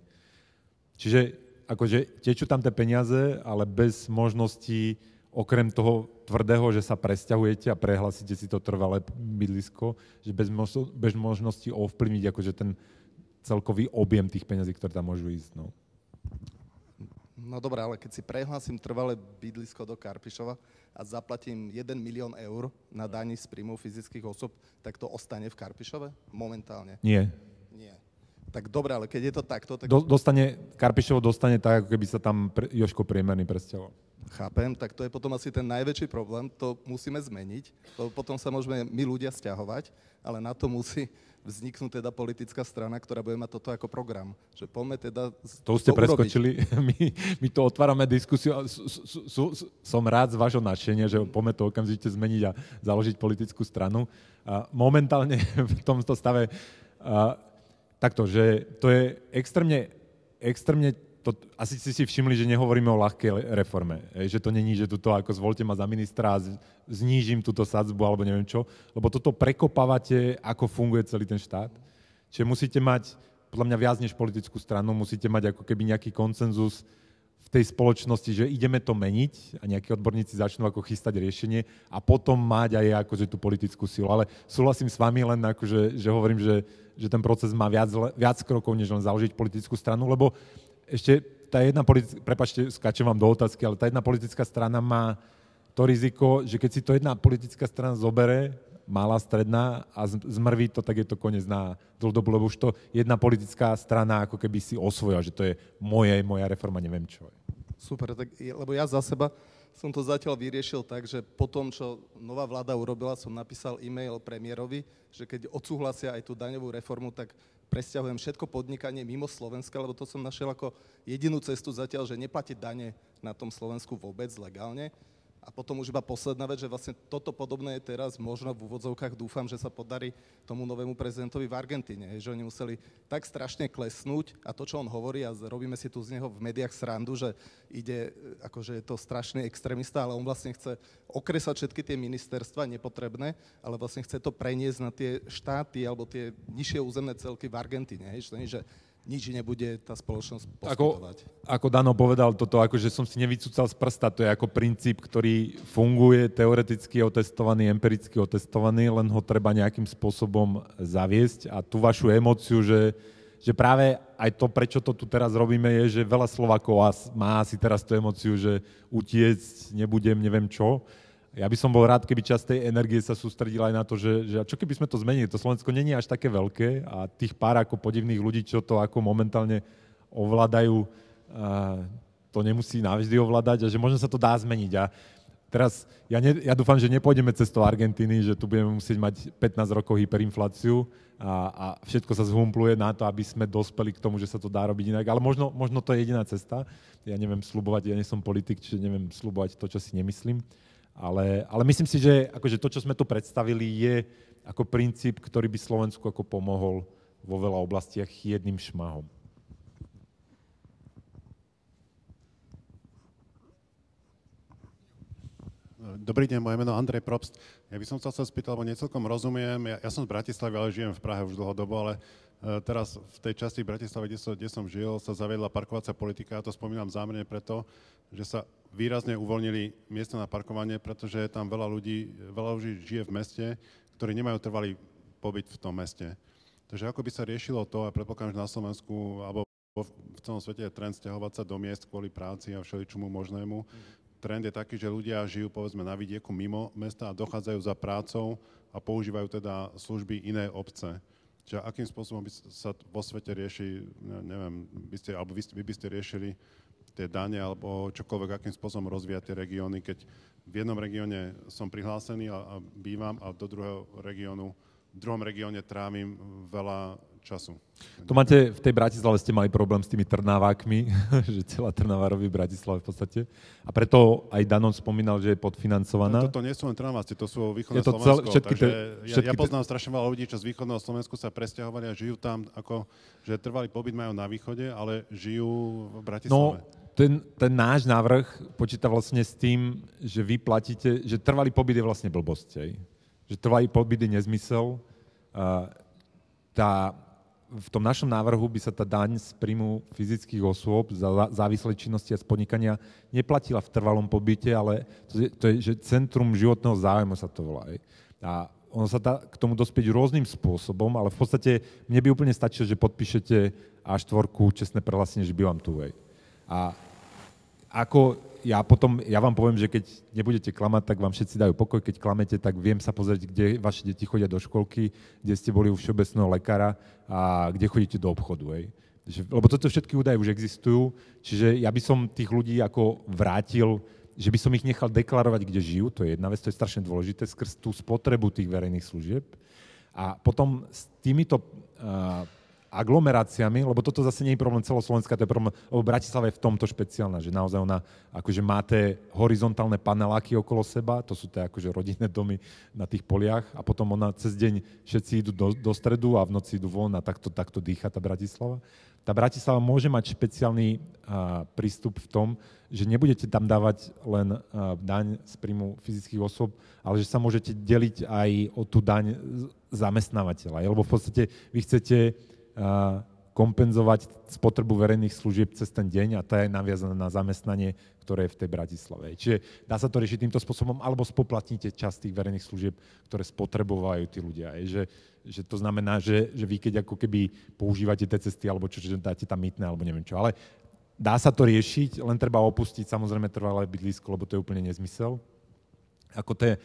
S2: Čiže akože tečú tam tie peniaze, ale bez možností okrem toho tvrdého, že sa presťahujete a prehlasíte si to trvalé bydlisko, že bez, možno, bez možnosti ovplyvniť akože ten celkový objem tých peňazí, ktoré tam môžu ísť. No.
S3: No dobré, ale keď si prehlasím trvalé bydlisko do Karpišova a zaplatím 1 milión eur na daní z príjmov fyzických osob, tak to ostane v Karpišove momentálne?
S2: Nie.
S3: Nie. Tak dobre, ale keď je to takto... Tak...
S2: Do, dostane, Karpišovo dostane tak, ako keby sa tam pre, Joško Priemerný presťahoval.
S3: Chápem, tak to je potom asi ten najväčší problém, to musíme zmeniť, lebo potom sa môžeme my ľudia stiahovať, ale na to musí vzniknúť teda politická strana, ktorá bude mať toto ako program. Že poďme teda
S2: To už ste preskočili, my, my to otvárame diskusiu a som rád z vášho nadšenia, že poďme to okamžite zmeniť a založiť politickú stranu. A momentálne v tomto stave a, takto, že to je extrémne, extrémne to, asi ste si všimli, že nehovoríme o ľahkej reforme. Že to není, že tuto ako zvolte ma za ministra a znížim túto sadzbu alebo neviem čo, lebo toto prekopávate, ako funguje celý ten štát. Čiže musíte mať, podľa mňa viac než politickú stranu, musíte mať ako keby nejaký koncenzus v tej spoločnosti, že ideme to meniť a nejakí odborníci začnú ako chystať riešenie a potom mať aj akože tú politickú silu. Ale súhlasím s vami len akože, že hovorím, že, že ten proces má viac, viac krokov, než len založiť politickú stranu, lebo ešte tá jedna politická, prepačte, skáčem vám do otázky, ale tá jedna politická strana má to riziko, že keď si to jedna politická strana zobere, malá, stredná a zmrví to, tak je to koniec na dlhodobu, lebo už to jedna politická strana ako keby si osvojila, že to je moje, moja reforma, neviem čo.
S3: Super, tak, lebo ja za seba som to zatiaľ vyriešil tak, že po tom, čo nová vláda urobila, som napísal e-mail premiérovi, že keď odsúhlasia aj tú daňovú reformu, tak presťahujem všetko podnikanie mimo Slovenska, lebo to som našiel ako jedinú cestu zatiaľ, že neplatiť dane na tom Slovensku vôbec legálne. A potom už iba posledná vec, že vlastne toto podobné je teraz, možno v úvodzovkách dúfam, že sa podarí tomu novému prezidentovi v Argentíne, že oni museli tak strašne klesnúť a to, čo on hovorí, a robíme si tu z neho v médiách srandu, že ide, akože je to strašný extrémista, ale on vlastne chce okresať všetky tie ministerstva nepotrebné, ale vlastne chce to preniesť na tie štáty alebo tie nižšie územné celky v Argentíne, že, že nič nebude tá spoločnosť poskytovať.
S2: Ako, ako Dano povedal toto, ako že som si nevycúcal z prsta, to je ako princíp, ktorý funguje, teoreticky otestovaný, empiricky otestovaný, len ho treba nejakým spôsobom zaviesť a tú vašu emóciu, že, že práve aj to, prečo to tu teraz robíme, je, že veľa Slovakov má asi teraz tú emóciu, že utiecť nebudem, neviem čo, ja by som bol rád, keby časť tej energie sa sústredila aj na to, že, že čo keby sme to zmenili. To Slovensko není až také veľké a tých pár ako podivných ľudí, čo to ako momentálne ovládajú, to nemusí navždy ovládať a že možno sa to dá zmeniť. A teraz ja, ne, ja dúfam, že nepôjdeme cestou Argentíny, že tu budeme musieť mať 15 rokov hyperinfláciu a, a všetko sa zhumpluje na to, aby sme dospeli k tomu, že sa to dá robiť inak. Ale možno, možno to je jediná cesta. Ja neviem slubovať, ja nie som politik, čiže neviem slubovať to, čo si nemyslím. Ale, ale myslím si, že akože to, čo sme tu predstavili, je ako princíp, ktorý by Slovensku ako pomohol vo veľa oblastiach jedným šmahom.
S4: Dobrý deň, moje meno Andrej Probst. Ja by som sa chcel spýtať, lebo necelkom rozumiem. Ja, ja som z Bratislavy, ale žijem v Prahe už dlhodobo, ale uh, teraz v tej časti Bratislavy, kde som, kde som žil, sa zaviedla parkovacia politika. Ja to spomínam zámerne preto, že sa výrazne uvoľnili miesta na parkovanie, pretože tam veľa ľudí, veľa ľudí žije v meste, ktorí nemajú trvalý pobyt v tom meste. Takže ako by sa riešilo to, a predpokladám, že na Slovensku alebo v celom svete je trend stiahovať sa do miest kvôli práci a všeličomu možnému trend je taký, že ľudia žijú povedzme na vidieku mimo mesta a dochádzajú za prácou a používajú teda služby iné obce. Čiže akým spôsobom by sa vo svete rieši, neviem, by ste, alebo vy by ste riešili tie dane alebo čokoľvek, akým spôsobom rozvíjať tie regióny, keď v jednom regióne som prihlásený a, a bývam a do druhého regiónu, v druhom regióne trávim veľa času.
S2: To máte, v tej Bratislave ste mali problém s tými Trnavákmi, že celá Trnava robí v Bratislave v podstate. A preto aj Danon spomínal, že je podfinancovaná.
S4: No, toto nie sú len Trnaváci, to sú východné to Slovensko. Cel, všetky takže te, ja, ja poznám strašne veľa ľudí, čo z východného Slovensku sa presťahovali a žijú tam, ako, že trvalý pobyt majú na východe, ale žijú v Bratislave. No,
S2: ten, ten náš návrh počíta vlastne s tým, že vy platíte, že trvalý pobyt je vlastne blbosť. Aj? Že trvalý pobyt je nezmysel. Tá, v tom našom návrhu by sa tá daň z príjmu fyzických osôb za závislej činnosti a spodnikania neplatila v trvalom pobyte, ale to je, to je že centrum životného zájmu sa to volá. A ono sa dá k tomu dospieť rôznym spôsobom, ale v podstate mne by úplne stačilo, že podpíšete A4 čestné prehlásenie, že bývam tu. Aj. A ako ja potom, ja vám poviem, že keď nebudete klamať, tak vám všetci dajú pokoj, keď klamete, tak viem sa pozrieť, kde vaše deti chodia do školky, kde ste boli u všeobecného lekára a kde chodíte do obchodu. Hej. Lebo toto všetky údaje už existujú, čiže ja by som tých ľudí ako vrátil, že by som ich nechal deklarovať, kde žijú, to je jedna vec, to je strašne dôležité, skrz tú spotrebu tých verejných služieb. A potom s týmito uh, aglomeráciami, lebo toto zase nie je problém celoslovenska, to je problém, lebo Bratislava je v tomto špeciálna, že naozaj ona, akože máte horizontálne paneláky okolo seba, to sú tie akože rodinné domy na tých poliach a potom ona cez deň všetci idú do, do stredu a v noci idú von a takto, takto dýcha tá Bratislava. Tá Bratislava môže mať špeciálny a, prístup v tom, že nebudete tam dávať len a, daň z príjmu fyzických osôb, ale že sa môžete deliť aj o tú daň zamestnávateľa. Lebo v podstate vy chcete kompenzovať spotrebu verejných služieb cez ten deň a tá je naviazaná na zamestnanie, ktoré je v tej Bratislave. Čiže dá sa to riešiť týmto spôsobom, alebo spoplatníte časť tých verejných služieb, ktoré spotrebovajú tí ľudia. Že, že to znamená, že, že vy keď ako keby používate tie cesty, alebo čo, že dáte tam mytné, alebo neviem čo. Ale dá sa to riešiť, len treba opustiť samozrejme trvalé bydlisko, lebo to je úplne nezmysel. Ako to je,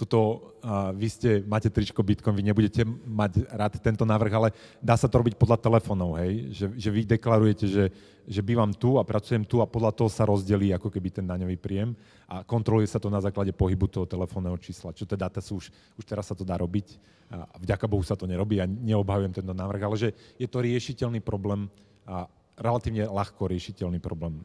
S2: tuto, vy ste, máte tričko Bitcoin, vy nebudete mať rád tento návrh, ale dá sa to robiť podľa telefónov, hej? Že, že vy deklarujete, že, že bývam tu a pracujem tu a podľa toho sa rozdelí ako keby ten daňový príjem a kontroluje sa to na základe pohybu toho telefónneho čísla. Čo teda sú už, už teraz sa to dá robiť a vďaka Bohu sa to nerobí a neobhajujem tento návrh, ale že je to riešiteľný problém a relatívne ľahko riešiteľný problém.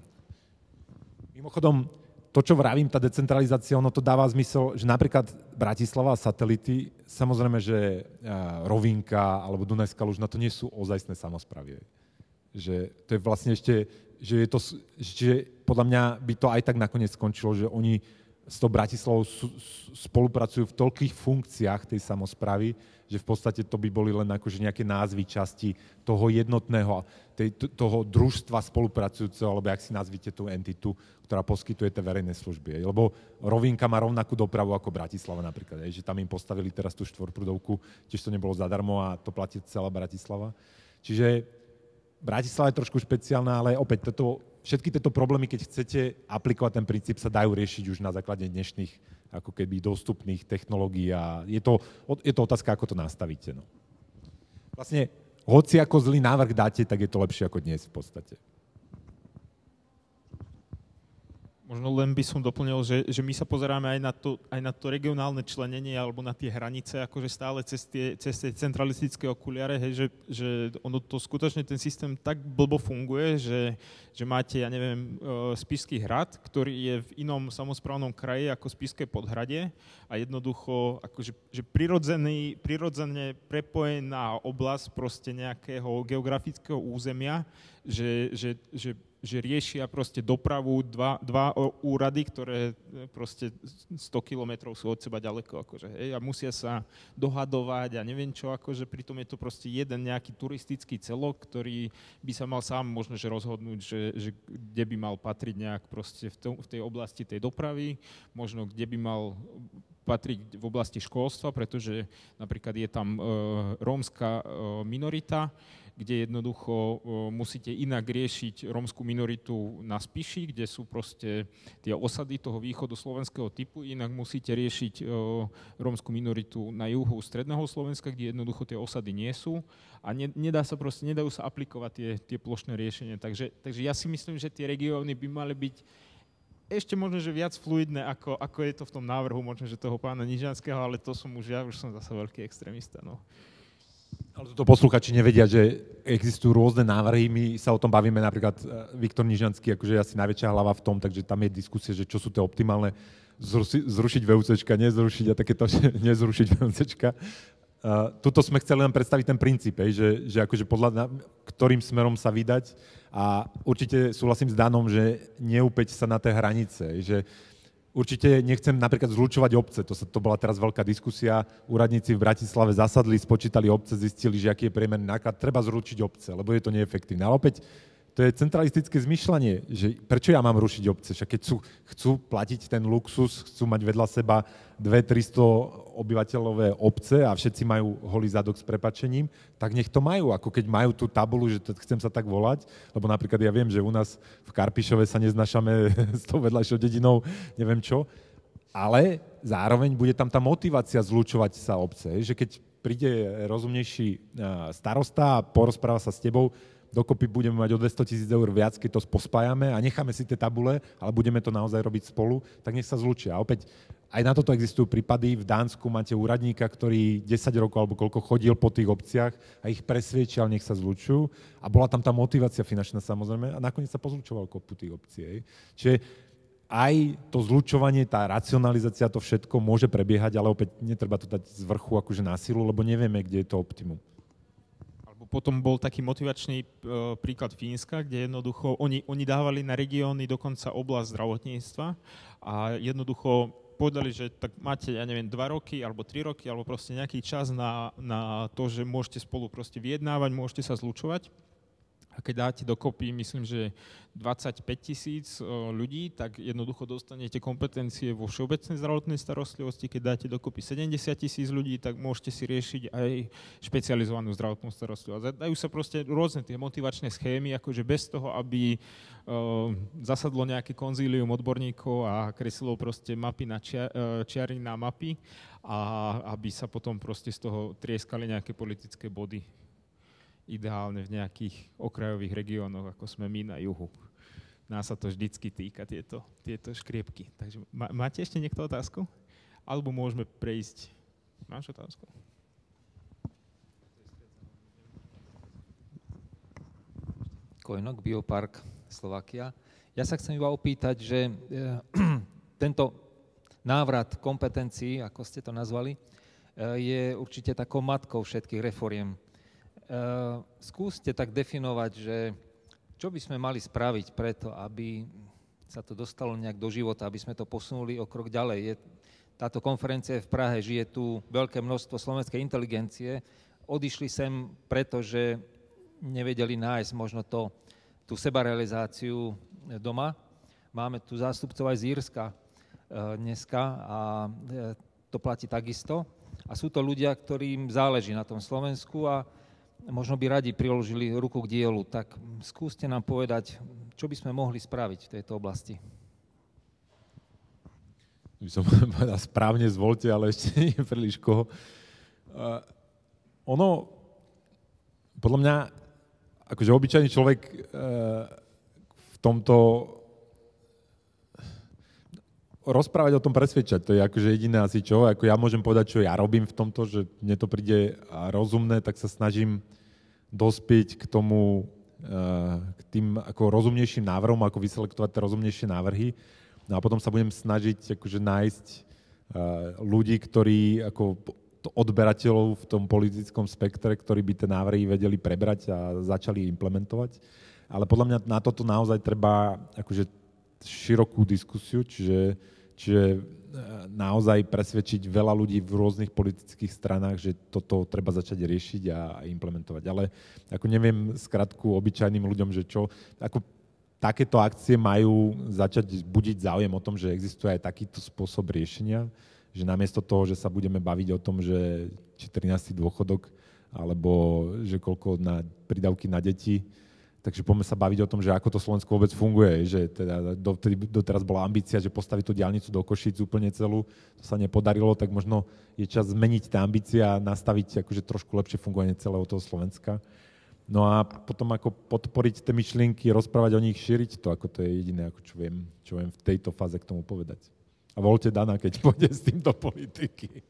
S2: Mimochodom, to, čo vravím, tá decentralizácia, ono to dáva zmysel, že napríklad Bratislava a satelity, samozrejme, že Rovinka alebo Dunajská Lužna, to nie sú ozajstné samozpravy. Že to je vlastne ešte, že je to, že podľa mňa by to aj tak nakoniec skončilo, že oni s tou Bratislavou spolupracujú v toľkých funkciách tej samozpravy, že v podstate to by boli len akože nejaké názvy časti toho jednotného, tej, toho družstva spolupracujúceho, alebo jak si nazvite tú entitu, ktorá poskytuje tie verejné služby. Lebo Rovinka má rovnakú dopravu ako Bratislava napríklad, že tam im postavili teraz tú štvorprudovku, tiež to nebolo zadarmo a to platí celá Bratislava. Čiže Bratislava je trošku špeciálna, ale opäť toto, všetky tieto problémy, keď chcete aplikovať ten princíp, sa dajú riešiť už na základe dnešných ako keby dostupných technológií a je to, je to otázka, ako to nastavíte. No. Vlastne, hoci ako zlý návrh dáte, tak je to lepšie ako dnes v podstate.
S1: Možno len by som doplnil, že, že my sa pozeráme aj na, to, aj na to regionálne členenie alebo na tie hranice, akože stále cez tie, cez tie centralistické okuliare, hej, že, že ono to skutočne ten systém tak blbo funguje, že, že máte, ja neviem, e, Spišský hrad, ktorý je v inom samozprávnom kraji ako Spišské podhradie a jednoducho akože, že prirodzený, prirodzene prepojená oblasť proste nejakého geografického územia, že, že, že že riešia proste dopravu dva, dva úrady, ktoré e, proste 100 kilometrov sú od seba ďaleko, akože, hej, a musia sa dohadovať a neviem čo, akože pritom je to proste jeden nejaký turistický celok, ktorý by sa mal sám možno že rozhodnúť, že, že kde by mal patriť nejak proste v, tom, v tej oblasti tej dopravy, možno kde by mal patriť v oblasti školstva, pretože napríklad je tam e, rómska e, minorita, kde jednoducho musíte inak riešiť rómskú minoritu na Spiši, kde sú proste tie osady toho východu slovenského typu, inak musíte riešiť rómskú minoritu na juhu stredného Slovenska, kde jednoducho tie osady nie sú a ne, nedá sa proste, nedajú sa aplikovať tie, tie plošné riešenia. Takže, takže ja si myslím, že tie regióny by mali byť ešte možno, že viac fluidné, ako, ako je to v tom návrhu, možno, že toho pána Nižanského, ale to som už, ja už som zase veľký extrémista. No.
S2: Ale to posluchači nevedia, že existujú rôzne návrhy. My sa o tom bavíme napríklad e, Viktor Nižanský, akože asi najväčšia hlava v tom, takže tam je diskusia, že čo sú tie optimálne zruši, zrušiť VUCčka, nezrušiť a takéto, nezrušiť VUCčka. Uh, tuto sme chceli len predstaviť ten princíp, že, že akože podľa na, ktorým smerom sa vydať a určite súhlasím s Danom, že neúpeť sa na tie hranice, že Určite nechcem napríklad zlučovať obce, to, sa, to bola teraz veľká diskusia. Úradníci v Bratislave zasadli, spočítali obce, zistili, že aký je priemerný náklad. Treba zručiť obce, lebo je to neefektívne. Ale opäť to je centralistické zmyšľanie, že prečo ja mám rušiť obce? Však keď chcú, chcú platiť ten luxus, chcú mať vedľa seba 2-300 obyvateľové obce a všetci majú holý zadok s prepačením, tak nech to majú, ako keď majú tú tabulu, že chcem sa tak volať, lebo napríklad ja viem, že u nás v Karpišove sa neznašame s tou vedľajšou dedinou, neviem čo, ale zároveň bude tam tá motivácia zlučovať sa obce, že keď príde rozumnejší starosta a porozpráva sa s tebou, dokopy budeme mať o 200 tisíc eur viac, keď to pospájame a necháme si tie tabule, ale budeme to naozaj robiť spolu, tak nech sa zlučia. A opäť aj na toto existujú prípady. V Dánsku máte úradníka, ktorý 10 rokov alebo koľko chodil po tých obciach a ich presviečal, nech sa zlučujú. A bola tam tá motivácia finančná samozrejme a nakoniec sa pozlučoval kopu tých obcí. Čiže aj to zlučovanie, tá racionalizácia, to všetko môže prebiehať, ale opäť netreba to dať z vrchu akože na silu, lebo nevieme, kde je to optimum
S1: potom bol taký motivačný e, príklad Fínska, kde jednoducho oni, oni dávali na regióny dokonca oblasť zdravotníctva a jednoducho povedali, že tak máte, ja neviem, dva roky alebo tri roky, alebo proste nejaký čas na, na to, že môžete spolu proste vyjednávať, môžete sa zlučovať a keď dáte dokopy, myslím, že 25 tisíc ľudí, tak jednoducho dostanete kompetencie vo všeobecnej zdravotnej starostlivosti. Keď dáte dokopy 70 tisíc ľudí, tak môžete si riešiť aj špecializovanú zdravotnú starostlivosť. Dajú sa proste rôzne tie motivačné schémy, akože bez toho, aby zasadlo nejaké konzílium odborníkov a kreslilo proste mapy na čia, čiary na mapy a aby sa potom proste z toho trieskali nejaké politické body ideálne v nejakých okrajových regiónoch, ako sme my na juhu. Nás sa to vždycky týka, tieto, tieto škriepky. Takže má, máte ešte niekto otázku? Alebo môžeme prejsť... Máš otázku?
S5: Kojnok, Biopark, Slovakia. Ja sa chcem iba opýtať, že e, tento návrat kompetencií, ako ste to nazvali, e, je určite takou matkou všetkých reforiem skúste tak definovať, že čo by sme mali spraviť preto, aby sa to dostalo nejak do života, aby sme to posunuli o krok ďalej. Je, táto konferencia je v Prahe, žije tu veľké množstvo slovenskej inteligencie. Odišli sem, pretože nevedeli nájsť možno to, tú sebarealizáciu doma. Máme tu zástupcov aj z Írska uh, dneska a uh, to platí takisto. A sú to ľudia, ktorým záleží na tom Slovensku a možno by radi priložili ruku k dielu, tak skúste nám povedať, čo by sme mohli spraviť v tejto oblasti.
S2: By som povedal správne zvolte, ale ešte nie príliš koho. Uh, ono, podľa mňa, akože obyčajný človek uh, v tomto rozprávať o tom, presvedčať. To je akože jediné asi čo. Ako ja môžem povedať, čo ja robím v tomto, že mne to príde rozumné, tak sa snažím dospieť k tomu, eh, k tým ako rozumnejším návrhom, ako vyselektovať tie rozumnejšie návrhy. No a potom sa budem snažiť akože nájsť eh, ľudí, ktorí ako odberateľov v tom politickom spektre, ktorí by tie návrhy vedeli prebrať a začali implementovať. Ale podľa mňa na toto naozaj treba akože širokú diskusiu, čiže Čiže e, naozaj presvedčiť veľa ľudí v rôznych politických stranách, že toto treba začať riešiť a implementovať. Ale ako neviem skratku obyčajným ľuďom, že čo, ako takéto akcie majú začať budiť záujem o tom, že existuje aj takýto spôsob riešenia, že namiesto toho, že sa budeme baviť o tom, že či 13. dôchodok, alebo že koľko na prídavky na deti, Takže poďme sa baviť o tom, že ako to Slovensko vôbec funguje, že teda dotedy, doteraz bola ambícia, že postaviť tú diálnicu do Košic úplne celú, to sa nepodarilo, tak možno je čas zmeniť tá ambícia a nastaviť akože trošku lepšie fungovanie celého toho Slovenska. No a potom ako podporiť tie myšlienky, rozprávať o nich, šíriť to, ako to je jediné, ako čo viem, čo viem v tejto fáze k tomu povedať. A voľte Dana, keď pôjde s týmto politiky.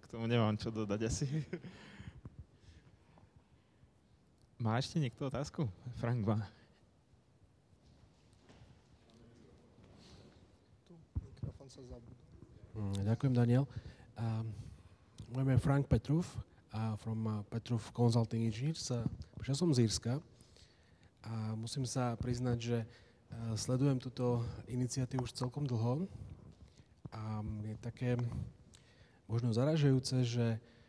S1: K tomu nemám čo dodať asi. Má ešte niekto otázku? Frank má.
S6: Mm, ďakujem, Daniel. Um, môj je Frank Petrov uh, from uh, Petrov Consulting Engineers. Uh, prišiel som z Írska a musím sa priznať, že uh, sledujem túto iniciatívu už celkom dlho a je také možno zaražajúce, že Ehm,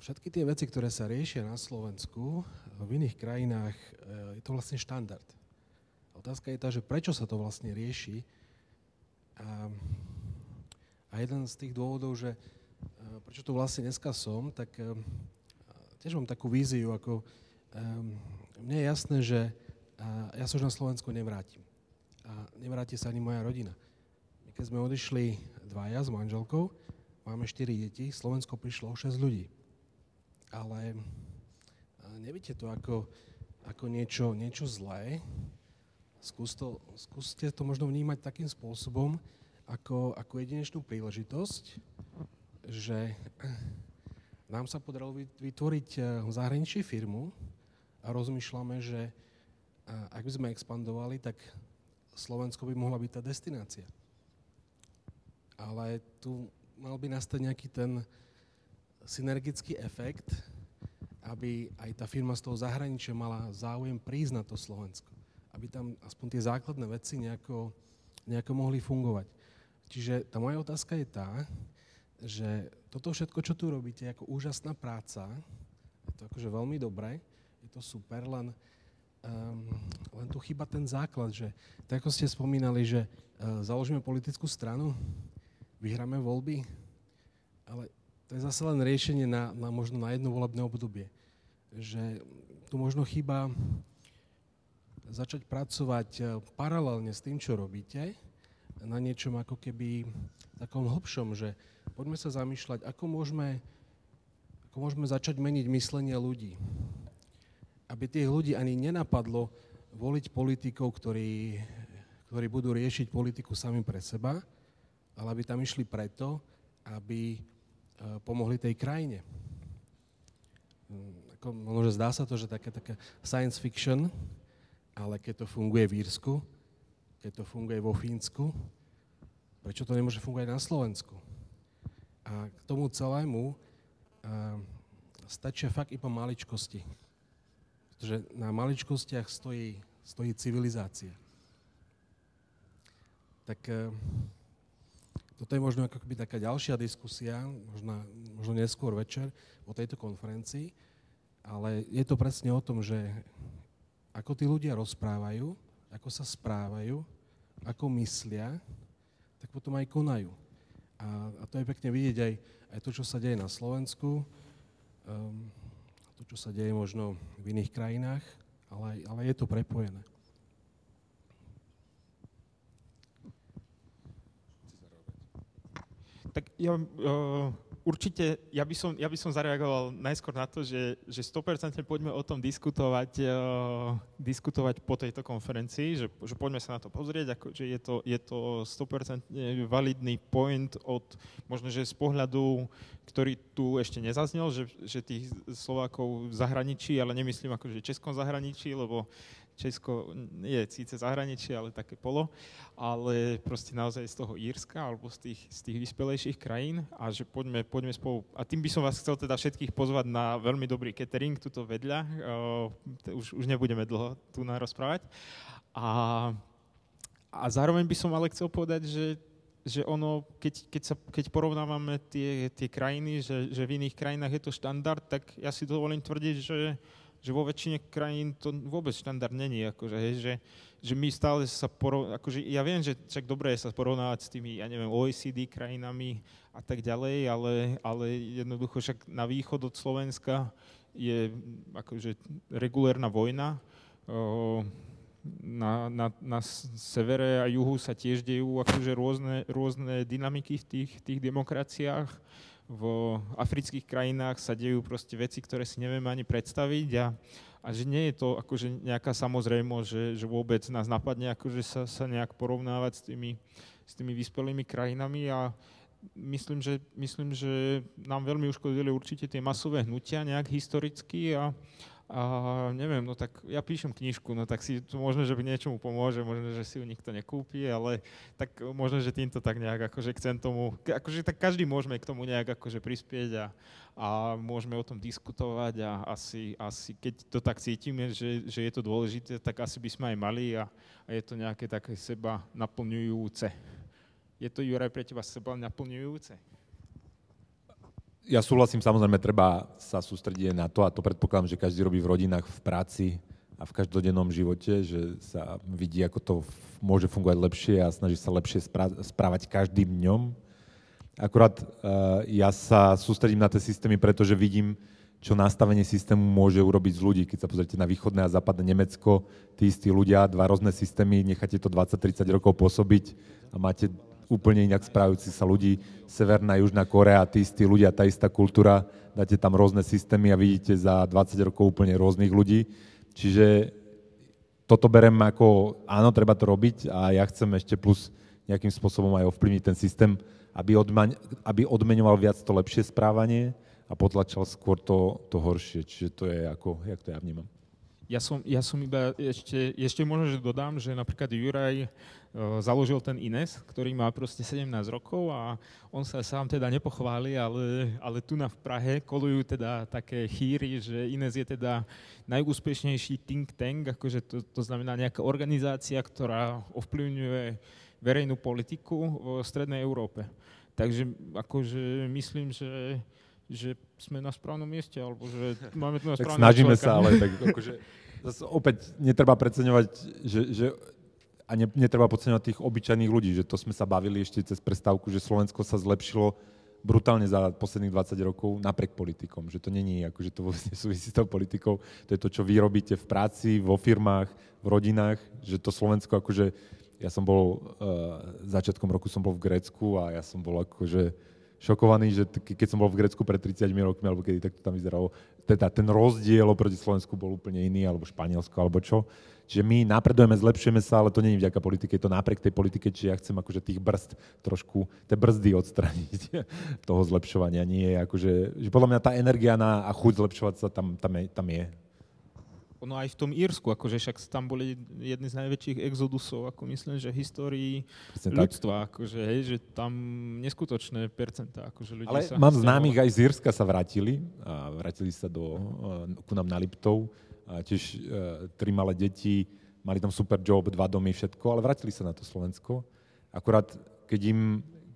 S6: všetky tie veci, ktoré sa riešia na Slovensku, v iných krajinách eh, je to vlastne štandard. Otázka je tá, že prečo sa to vlastne rieši. A, a jeden z tých dôvodov, že eh, prečo tu vlastne dneska som, tak eh, tiež mám takú víziu, ako mne je jasné, že ja sa už na Slovensku nevrátim. A nevráti sa ani moja rodina. My keď sme odišli dvaja s manželkou, máme 4 deti, Slovensko prišlo o 6 ľudí. Ale nevíte to ako, ako niečo, niečo zlé. Skús to, skúste to možno vnímať takým spôsobom, ako, ako jedinečnú príležitosť, že nám sa podarilo vytvoriť e, v zahraničí firmu a rozmýšľame, že ak by sme expandovali, tak Slovensko by mohla byť tá destinácia. Ale tu mal by nastať nejaký ten synergický efekt, aby aj tá firma z toho zahraničia mala záujem prísť na to Slovensko. Aby tam aspoň tie základné veci nejako, nejako mohli fungovať. Čiže tá moja otázka je tá, že toto všetko, čo tu robíte, je ako úžasná práca, je to akože veľmi dobré, je to super, len, um, len tu chyba ten základ, že tak ako ste spomínali, že uh, založíme politickú stranu, vyhráme voľby, ale to je zase len riešenie na, na možno na jedno volebné obdobie. Že tu možno chyba začať pracovať e, paralelne s tým, čo robíte, na niečom ako keby takom hlbšom, že poďme sa zamýšľať, ako môžeme, ako môžeme začať meniť myslenie ľudí. Aby tých ľudí ani nenapadlo voliť politikov, ktorí, ktorí budú riešiť politiku sami pre seba, ale aby tam išli preto, aby e, pomohli tej krajine. Mm, ako, možno zdá sa to, že také, také science fiction, ale keď to funguje v Írsku, keď to funguje vo Fínsku, prečo to nemôže fungovať na Slovensku? A k tomu celému uh, stačia fakt iba maličkosti. Pretože na maličkostiach stojí, stojí civilizácia. Tak uh, toto je možno ako keby taká ďalšia diskusia, možno, možno neskôr večer o tejto konferencii, ale je to presne o tom, že ako tí ľudia rozprávajú, ako sa správajú, ako myslia, tak potom aj konajú. A, a to je pekne vidieť aj, aj to, čo sa deje na Slovensku, um, to, čo sa deje možno v iných krajinách, ale, ale je to prepojené.
S1: Tak ja uh, určite, ja by, som, ja by som zareagoval najskôr na to, že, že 100% poďme o tom diskutovať, uh, diskutovať po tejto konferencii, že, že poďme sa na to pozrieť, ako, že je to, je to 100% validný point od, možno, že z pohľadu, ktorý tu ešte nezaznel, že, že tých Slovákov v zahraničí, ale nemyslím ako, že Českom zahraničí, lebo Česko je síce zahraničie, ale také polo, ale proste naozaj z toho Írska alebo z tých, z tých vyspelejších krajín a že poďme, poďme spolu. A tým by som vás chcel teda všetkých pozvať na veľmi dobrý catering tuto vedľa. Uh, už, už nebudeme dlho tu narozprávať. A, a zároveň by som ale chcel povedať, že že ono, keď, keď, sa, keď porovnávame tie, tie krajiny, že, že v iných krajinách je to štandard, tak ja si dovolím tvrdiť, že, že vo väčšine krajín to vôbec štandard není, akože, hej, že, že my stále sa porovnávame, akože ja viem, že však dobré je sa porovnávať s tými, ja neviem, OECD krajinami a tak ďalej, ale, ale jednoducho však na východ od Slovenska je akože regulérna vojna, o, na, na, na severe a juhu sa tiež dejú akože rôzne, rôzne dynamiky v tých, tých demokraciách v afrických krajinách sa dejú proste veci, ktoré si nevieme ani predstaviť a, a že nie je to akože nejaká samozrejmosť, že, že vôbec nás napadne akože sa, sa nejak porovnávať s tými, s tými vyspelými krajinami a myslím že, myslím, že nám veľmi uškodili určite tie masové hnutia nejak historicky a, a neviem, no tak ja píšem knižku, no tak si to možno, že niečomu pomôže, možno, že si ju nikto nekúpi, ale tak možno, že týmto tak nejak akože chcem tomu, akože tak každý môžeme k tomu nejak akože prispieť a, a môžeme o tom diskutovať a asi, asi keď to tak cítime, že, že je to dôležité, tak asi by sme aj mali a, a je to nejaké také seba naplňujúce. Je to, Juraj, pre teba seba naplňujúce?
S2: Ja súhlasím, samozrejme, treba sa sústrediť na to, a to predpokladám, že každý robí v rodinách, v práci a v každodennom živote, že sa vidí, ako to môže fungovať lepšie a snaží sa lepšie správať každým dňom. Akurát uh, ja sa sústredím na tie systémy, pretože vidím, čo nastavenie systému môže urobiť z ľudí. Keď sa pozrite na východné a západné Nemecko, tí istí ľudia, dva rôzne systémy, necháte to 20-30 rokov pôsobiť a máte úplne inak správajúci sa ľudí, Severná, Južná Korea, tí istí ľudia, tá istá kultúra, dáte tam rôzne systémy a vidíte za 20 rokov úplne rôznych ľudí. Čiže toto berem ako, áno, treba to robiť a ja chcem ešte plus nejakým spôsobom aj ovplyvniť ten systém, aby, odmaň, aby odmenoval viac to lepšie správanie a potlačal skôr to, to horšie. Čiže to je ako, jak to ja vnímam.
S1: Ja som, ja som iba ešte, ešte možno, že dodám, že napríklad Juraj uh, založil ten Ines, ktorý má proste 17 rokov a on sa sám teda nepochváli, ale, ale tu na v Prahe kolujú teda také chýry, že Ines je teda najúspešnejší think tank, akože to, to znamená nejaká organizácia, ktorá ovplyvňuje verejnú politiku v Strednej Európe. Takže akože myslím, že že sme na správnom mieste, alebo že máme tu na správnom
S2: snažíme človeka. sa, ale tak akože, zase opäť netreba preceňovať, že, že a ne, netreba podceňovať tých obyčajných ľudí, že to sme sa bavili ešte cez prestávku, že Slovensko sa zlepšilo brutálne za posledných 20 rokov napriek politikom, že to není, akože to vôbec nesúvisí s tou politikou, to je to, čo vy robíte v práci, vo firmách, v rodinách, že to Slovensko akože, ja som bol, uh, začiatkom roku som bol v Grécku a ja som bol akože šokovaný, že keď som bol v Grécku pred 30 rokmi, alebo kedy tak to tam vyzeralo, teda ten rozdiel oproti Slovensku bol úplne iný, alebo Španielsko, alebo čo. Čiže my napredujeme, zlepšujeme sa, ale to je vďaka politike, je to napriek tej politike, čiže ja chcem akože tých brzd trošku, tie brzdy odstraniť toho zlepšovania. Nie je akože, že podľa mňa tá energia na, a chuť zlepšovať sa tam, tam, je, tam je
S1: ono aj v tom Írsku, akože však tam boli jedni z najväčších exodusov, ako myslím, že histórii Presne ľudstva, tak. akože, hej, že tam neskutočné percentá, akože ľudia
S2: Ale sa... mám známych aj z Írska sa vrátili, a vrátili sa do, uh, ku nám na Liptov, a tiež uh, tri malé deti, mali tam super job, dva domy, všetko, ale vrátili sa na to Slovensko. Akurát, keď im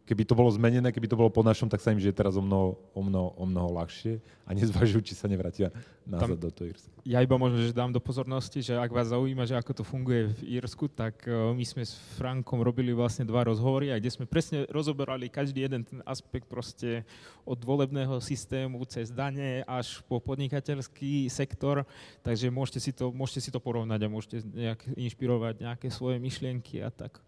S2: keby to bolo zmenené, keby to bolo po našom, tak sa im žije teraz o mnoho, o mnoho, o mnoho ľahšie a nezvažujú, či sa nevrátia nazad Tam, do toho Írska.
S1: Ja iba možno, že dám do pozornosti, že ak vás zaujíma, že ako to funguje v Írsku, tak uh, my sme s Frankom robili vlastne dva rozhovory, a kde sme presne rozoberali každý jeden ten aspekt proste od volebného systému cez dane až po podnikateľský sektor, takže môžete si to, môžete si to porovnať a môžete nejak inšpirovať nejaké svoje myšlienky a tak.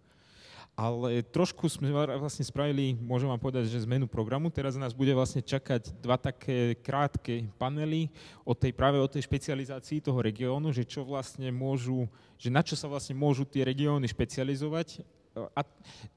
S1: Ale trošku sme vlastne spravili, môžem vám povedať, že zmenu programu. Teraz nás bude vlastne čakať dva také krátke panely o tej, práve o tej špecializácii toho regiónu, že čo vlastne môžu, že na čo sa vlastne môžu tie regióny špecializovať. A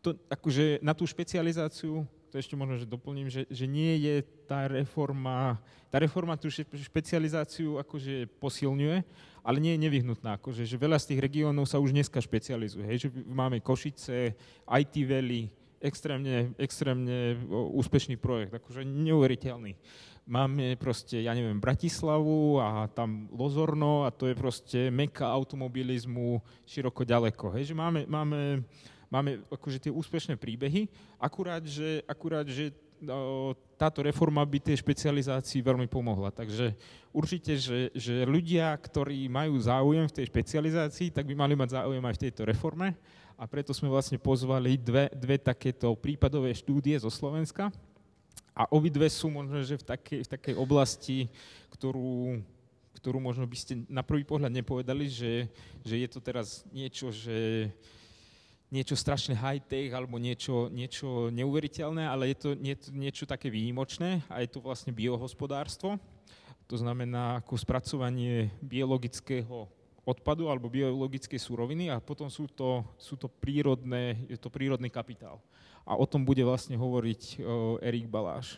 S1: to, akože na tú špecializáciu to ešte možno, že doplním, že, že nie je tá reforma, tá reforma tú špecializáciu akože posilňuje, ale nie je nevyhnutná. Akože, že veľa z tých regiónov sa už dneska špecializuje. Hej, že máme Košice, IT Valley, extrémne, extrémne úspešný projekt, akože neuveriteľný. Máme proste, ja neviem, Bratislavu a tam Lozorno a to je proste meka automobilizmu široko ďaleko. Hej, že máme, máme máme akože tie úspešné príbehy, akurát, že, akurát, že no, táto reforma by tej špecializácii veľmi pomohla. Takže určite, že, že ľudia, ktorí majú záujem v tej špecializácii, tak by mali mať záujem aj v tejto reforme a preto sme vlastne pozvali dve, dve takéto prípadové štúdie zo Slovenska a obidve sú možno, že v takej, v takej oblasti, ktorú, ktorú možno by ste na prvý pohľad nepovedali, že, že je to teraz niečo, že niečo strašne high-tech alebo niečo, niečo neuveriteľné, ale je to, nie, niečo také výnimočné a je to vlastne biohospodárstvo. To znamená ako spracovanie biologického odpadu alebo biologickej súroviny a potom sú to, sú to prírodné, je to prírodný kapitál. A o tom bude vlastne hovoriť o, Erik Baláš.